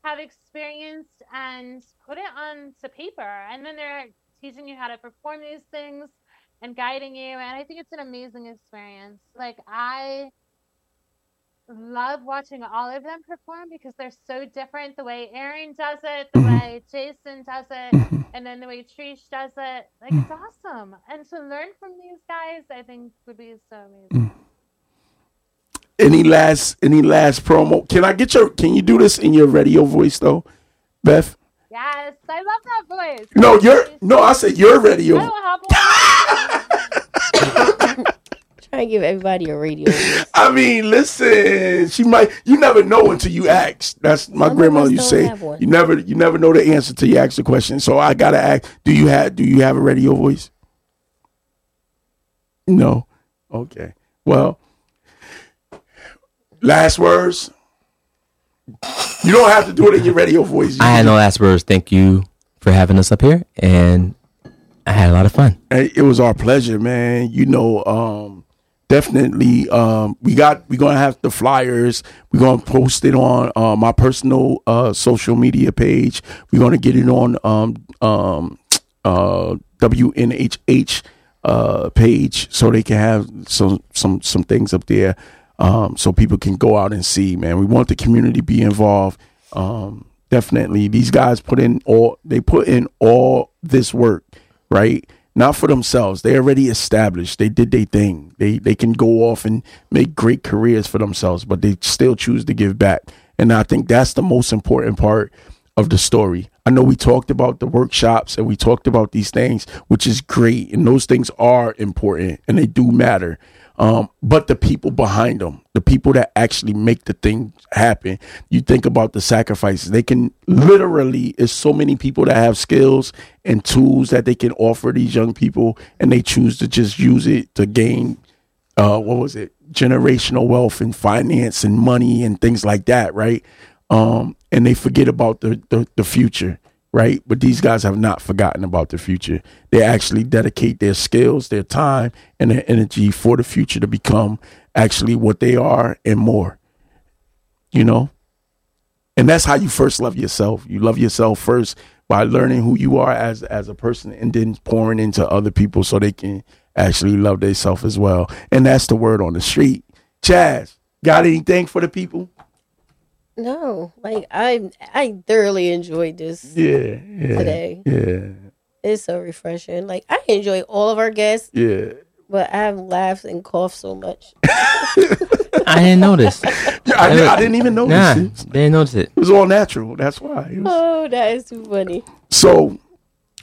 have experienced and put it onto paper. And then they're teaching you how to perform these things and guiding you. And I think it's an amazing experience. Like, I love watching all of them perform because they're so different. The way Aaron does it, the mm-hmm. way Jason does it, mm-hmm. and then the way Trish does it. Like, it's mm-hmm. awesome. And to learn from these guys, I think would be so amazing. Any last any last promo? Can I get your? Can you do this in your radio voice though, Beth? Yes, I love that voice. No, your no. I said your radio. I don't have one. <laughs> Try and give everybody a radio. voice. I mean, listen, she might. You never know until you ask. That's my Some grandmother us used to don't say. You never, you never know the answer till you ask the question. So I gotta ask. Do you have? Do you have a radio voice? No. Okay. Well, last words. You don't have to do it in your radio voice. You I had no last words. Thank you for having us up here, and I had a lot of fun. Hey, it was our pleasure, man. You know, um, definitely. Um, we got we're gonna have the flyers. We're gonna post it on uh, my personal uh, social media page. We're gonna get it on um, um, uh, WNHH uh, page so they can have some some some things up there. Um, so people can go out and see, man. We want the community to be involved. Um, definitely, these guys put in all they put in all this work, right? Not for themselves. They already established. They did their thing. They they can go off and make great careers for themselves, but they still choose to give back. And I think that's the most important part of the story. I know we talked about the workshops and we talked about these things, which is great, and those things are important and they do matter. Um, but the people behind them, the people that actually make the thing happen, you think about the sacrifices. They can literally, is so many people that have skills and tools that they can offer these young people, and they choose to just use it to gain uh, what was it? Generational wealth and finance and money and things like that, right? Um, and they forget about the, the the future, right? But these guys have not forgotten about the future. They actually dedicate their skills, their time, and their energy for the future to become actually what they are and more. You know, and that's how you first love yourself. You love yourself first by learning who you are as as a person, and then pouring into other people so they can actually love themselves as well. And that's the word on the street. Chaz, got anything for the people? No, like I I thoroughly enjoyed this Yeah, yeah, today. yeah, It's so refreshing. Like I enjoy all of our guests, yeah. but I've laughed and coughed so much. <laughs> I didn't notice. Yeah, I, di- I didn't even notice Nah, it. didn't notice it. It was all natural. That's why. It was- Oh, that is too funny. So,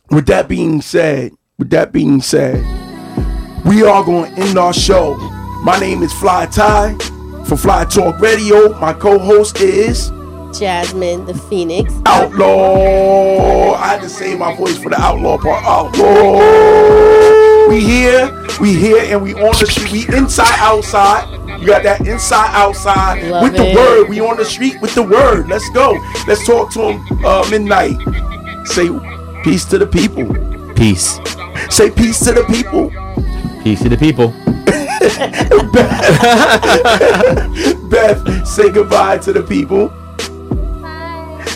with that being said, with that being said, we are going to end our show. My name is Fly Ty for Fly Talk Radio. My co-host is Jasmine the Phoenix. Outlaw. I had to save my voice for the outlaw part. Outlaw. We here, we here, and we on the street. We inside, outside. You got that inside, outside Love with the word. We on the street with the word. Let's go. Let's talk to him. Uh, midnight. Say peace to the people. Peace. Say peace to the people. Peace to the people. Beth, Beth, say goodbye to the people.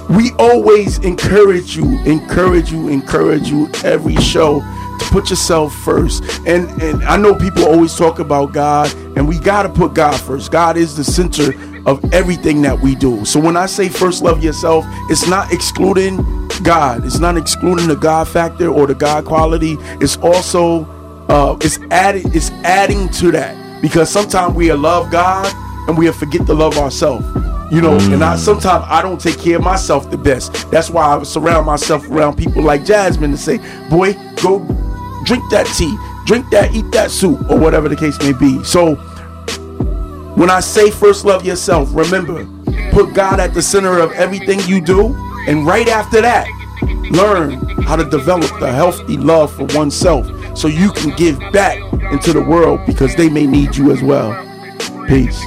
We always encourage you, encourage you, encourage you every show to put yourself first. And and I know people always talk about God, and we gotta put God first. God is the center of everything that we do. So when I say first love yourself, it's not excluding God. It's not excluding the God factor or the God quality. It's also uh, it's adding it's adding to that because sometimes we love God and we forget to love ourselves. You know, and I sometimes I don't take care of myself the best. That's why I surround myself around people like Jasmine and say, "Boy, go drink that tea, drink that, eat that soup, or whatever the case may be." So, when I say first love yourself, remember, put God at the center of everything you do, and right after that, learn how to develop the healthy love for oneself so you can give back into the world because they may need you as well. Peace.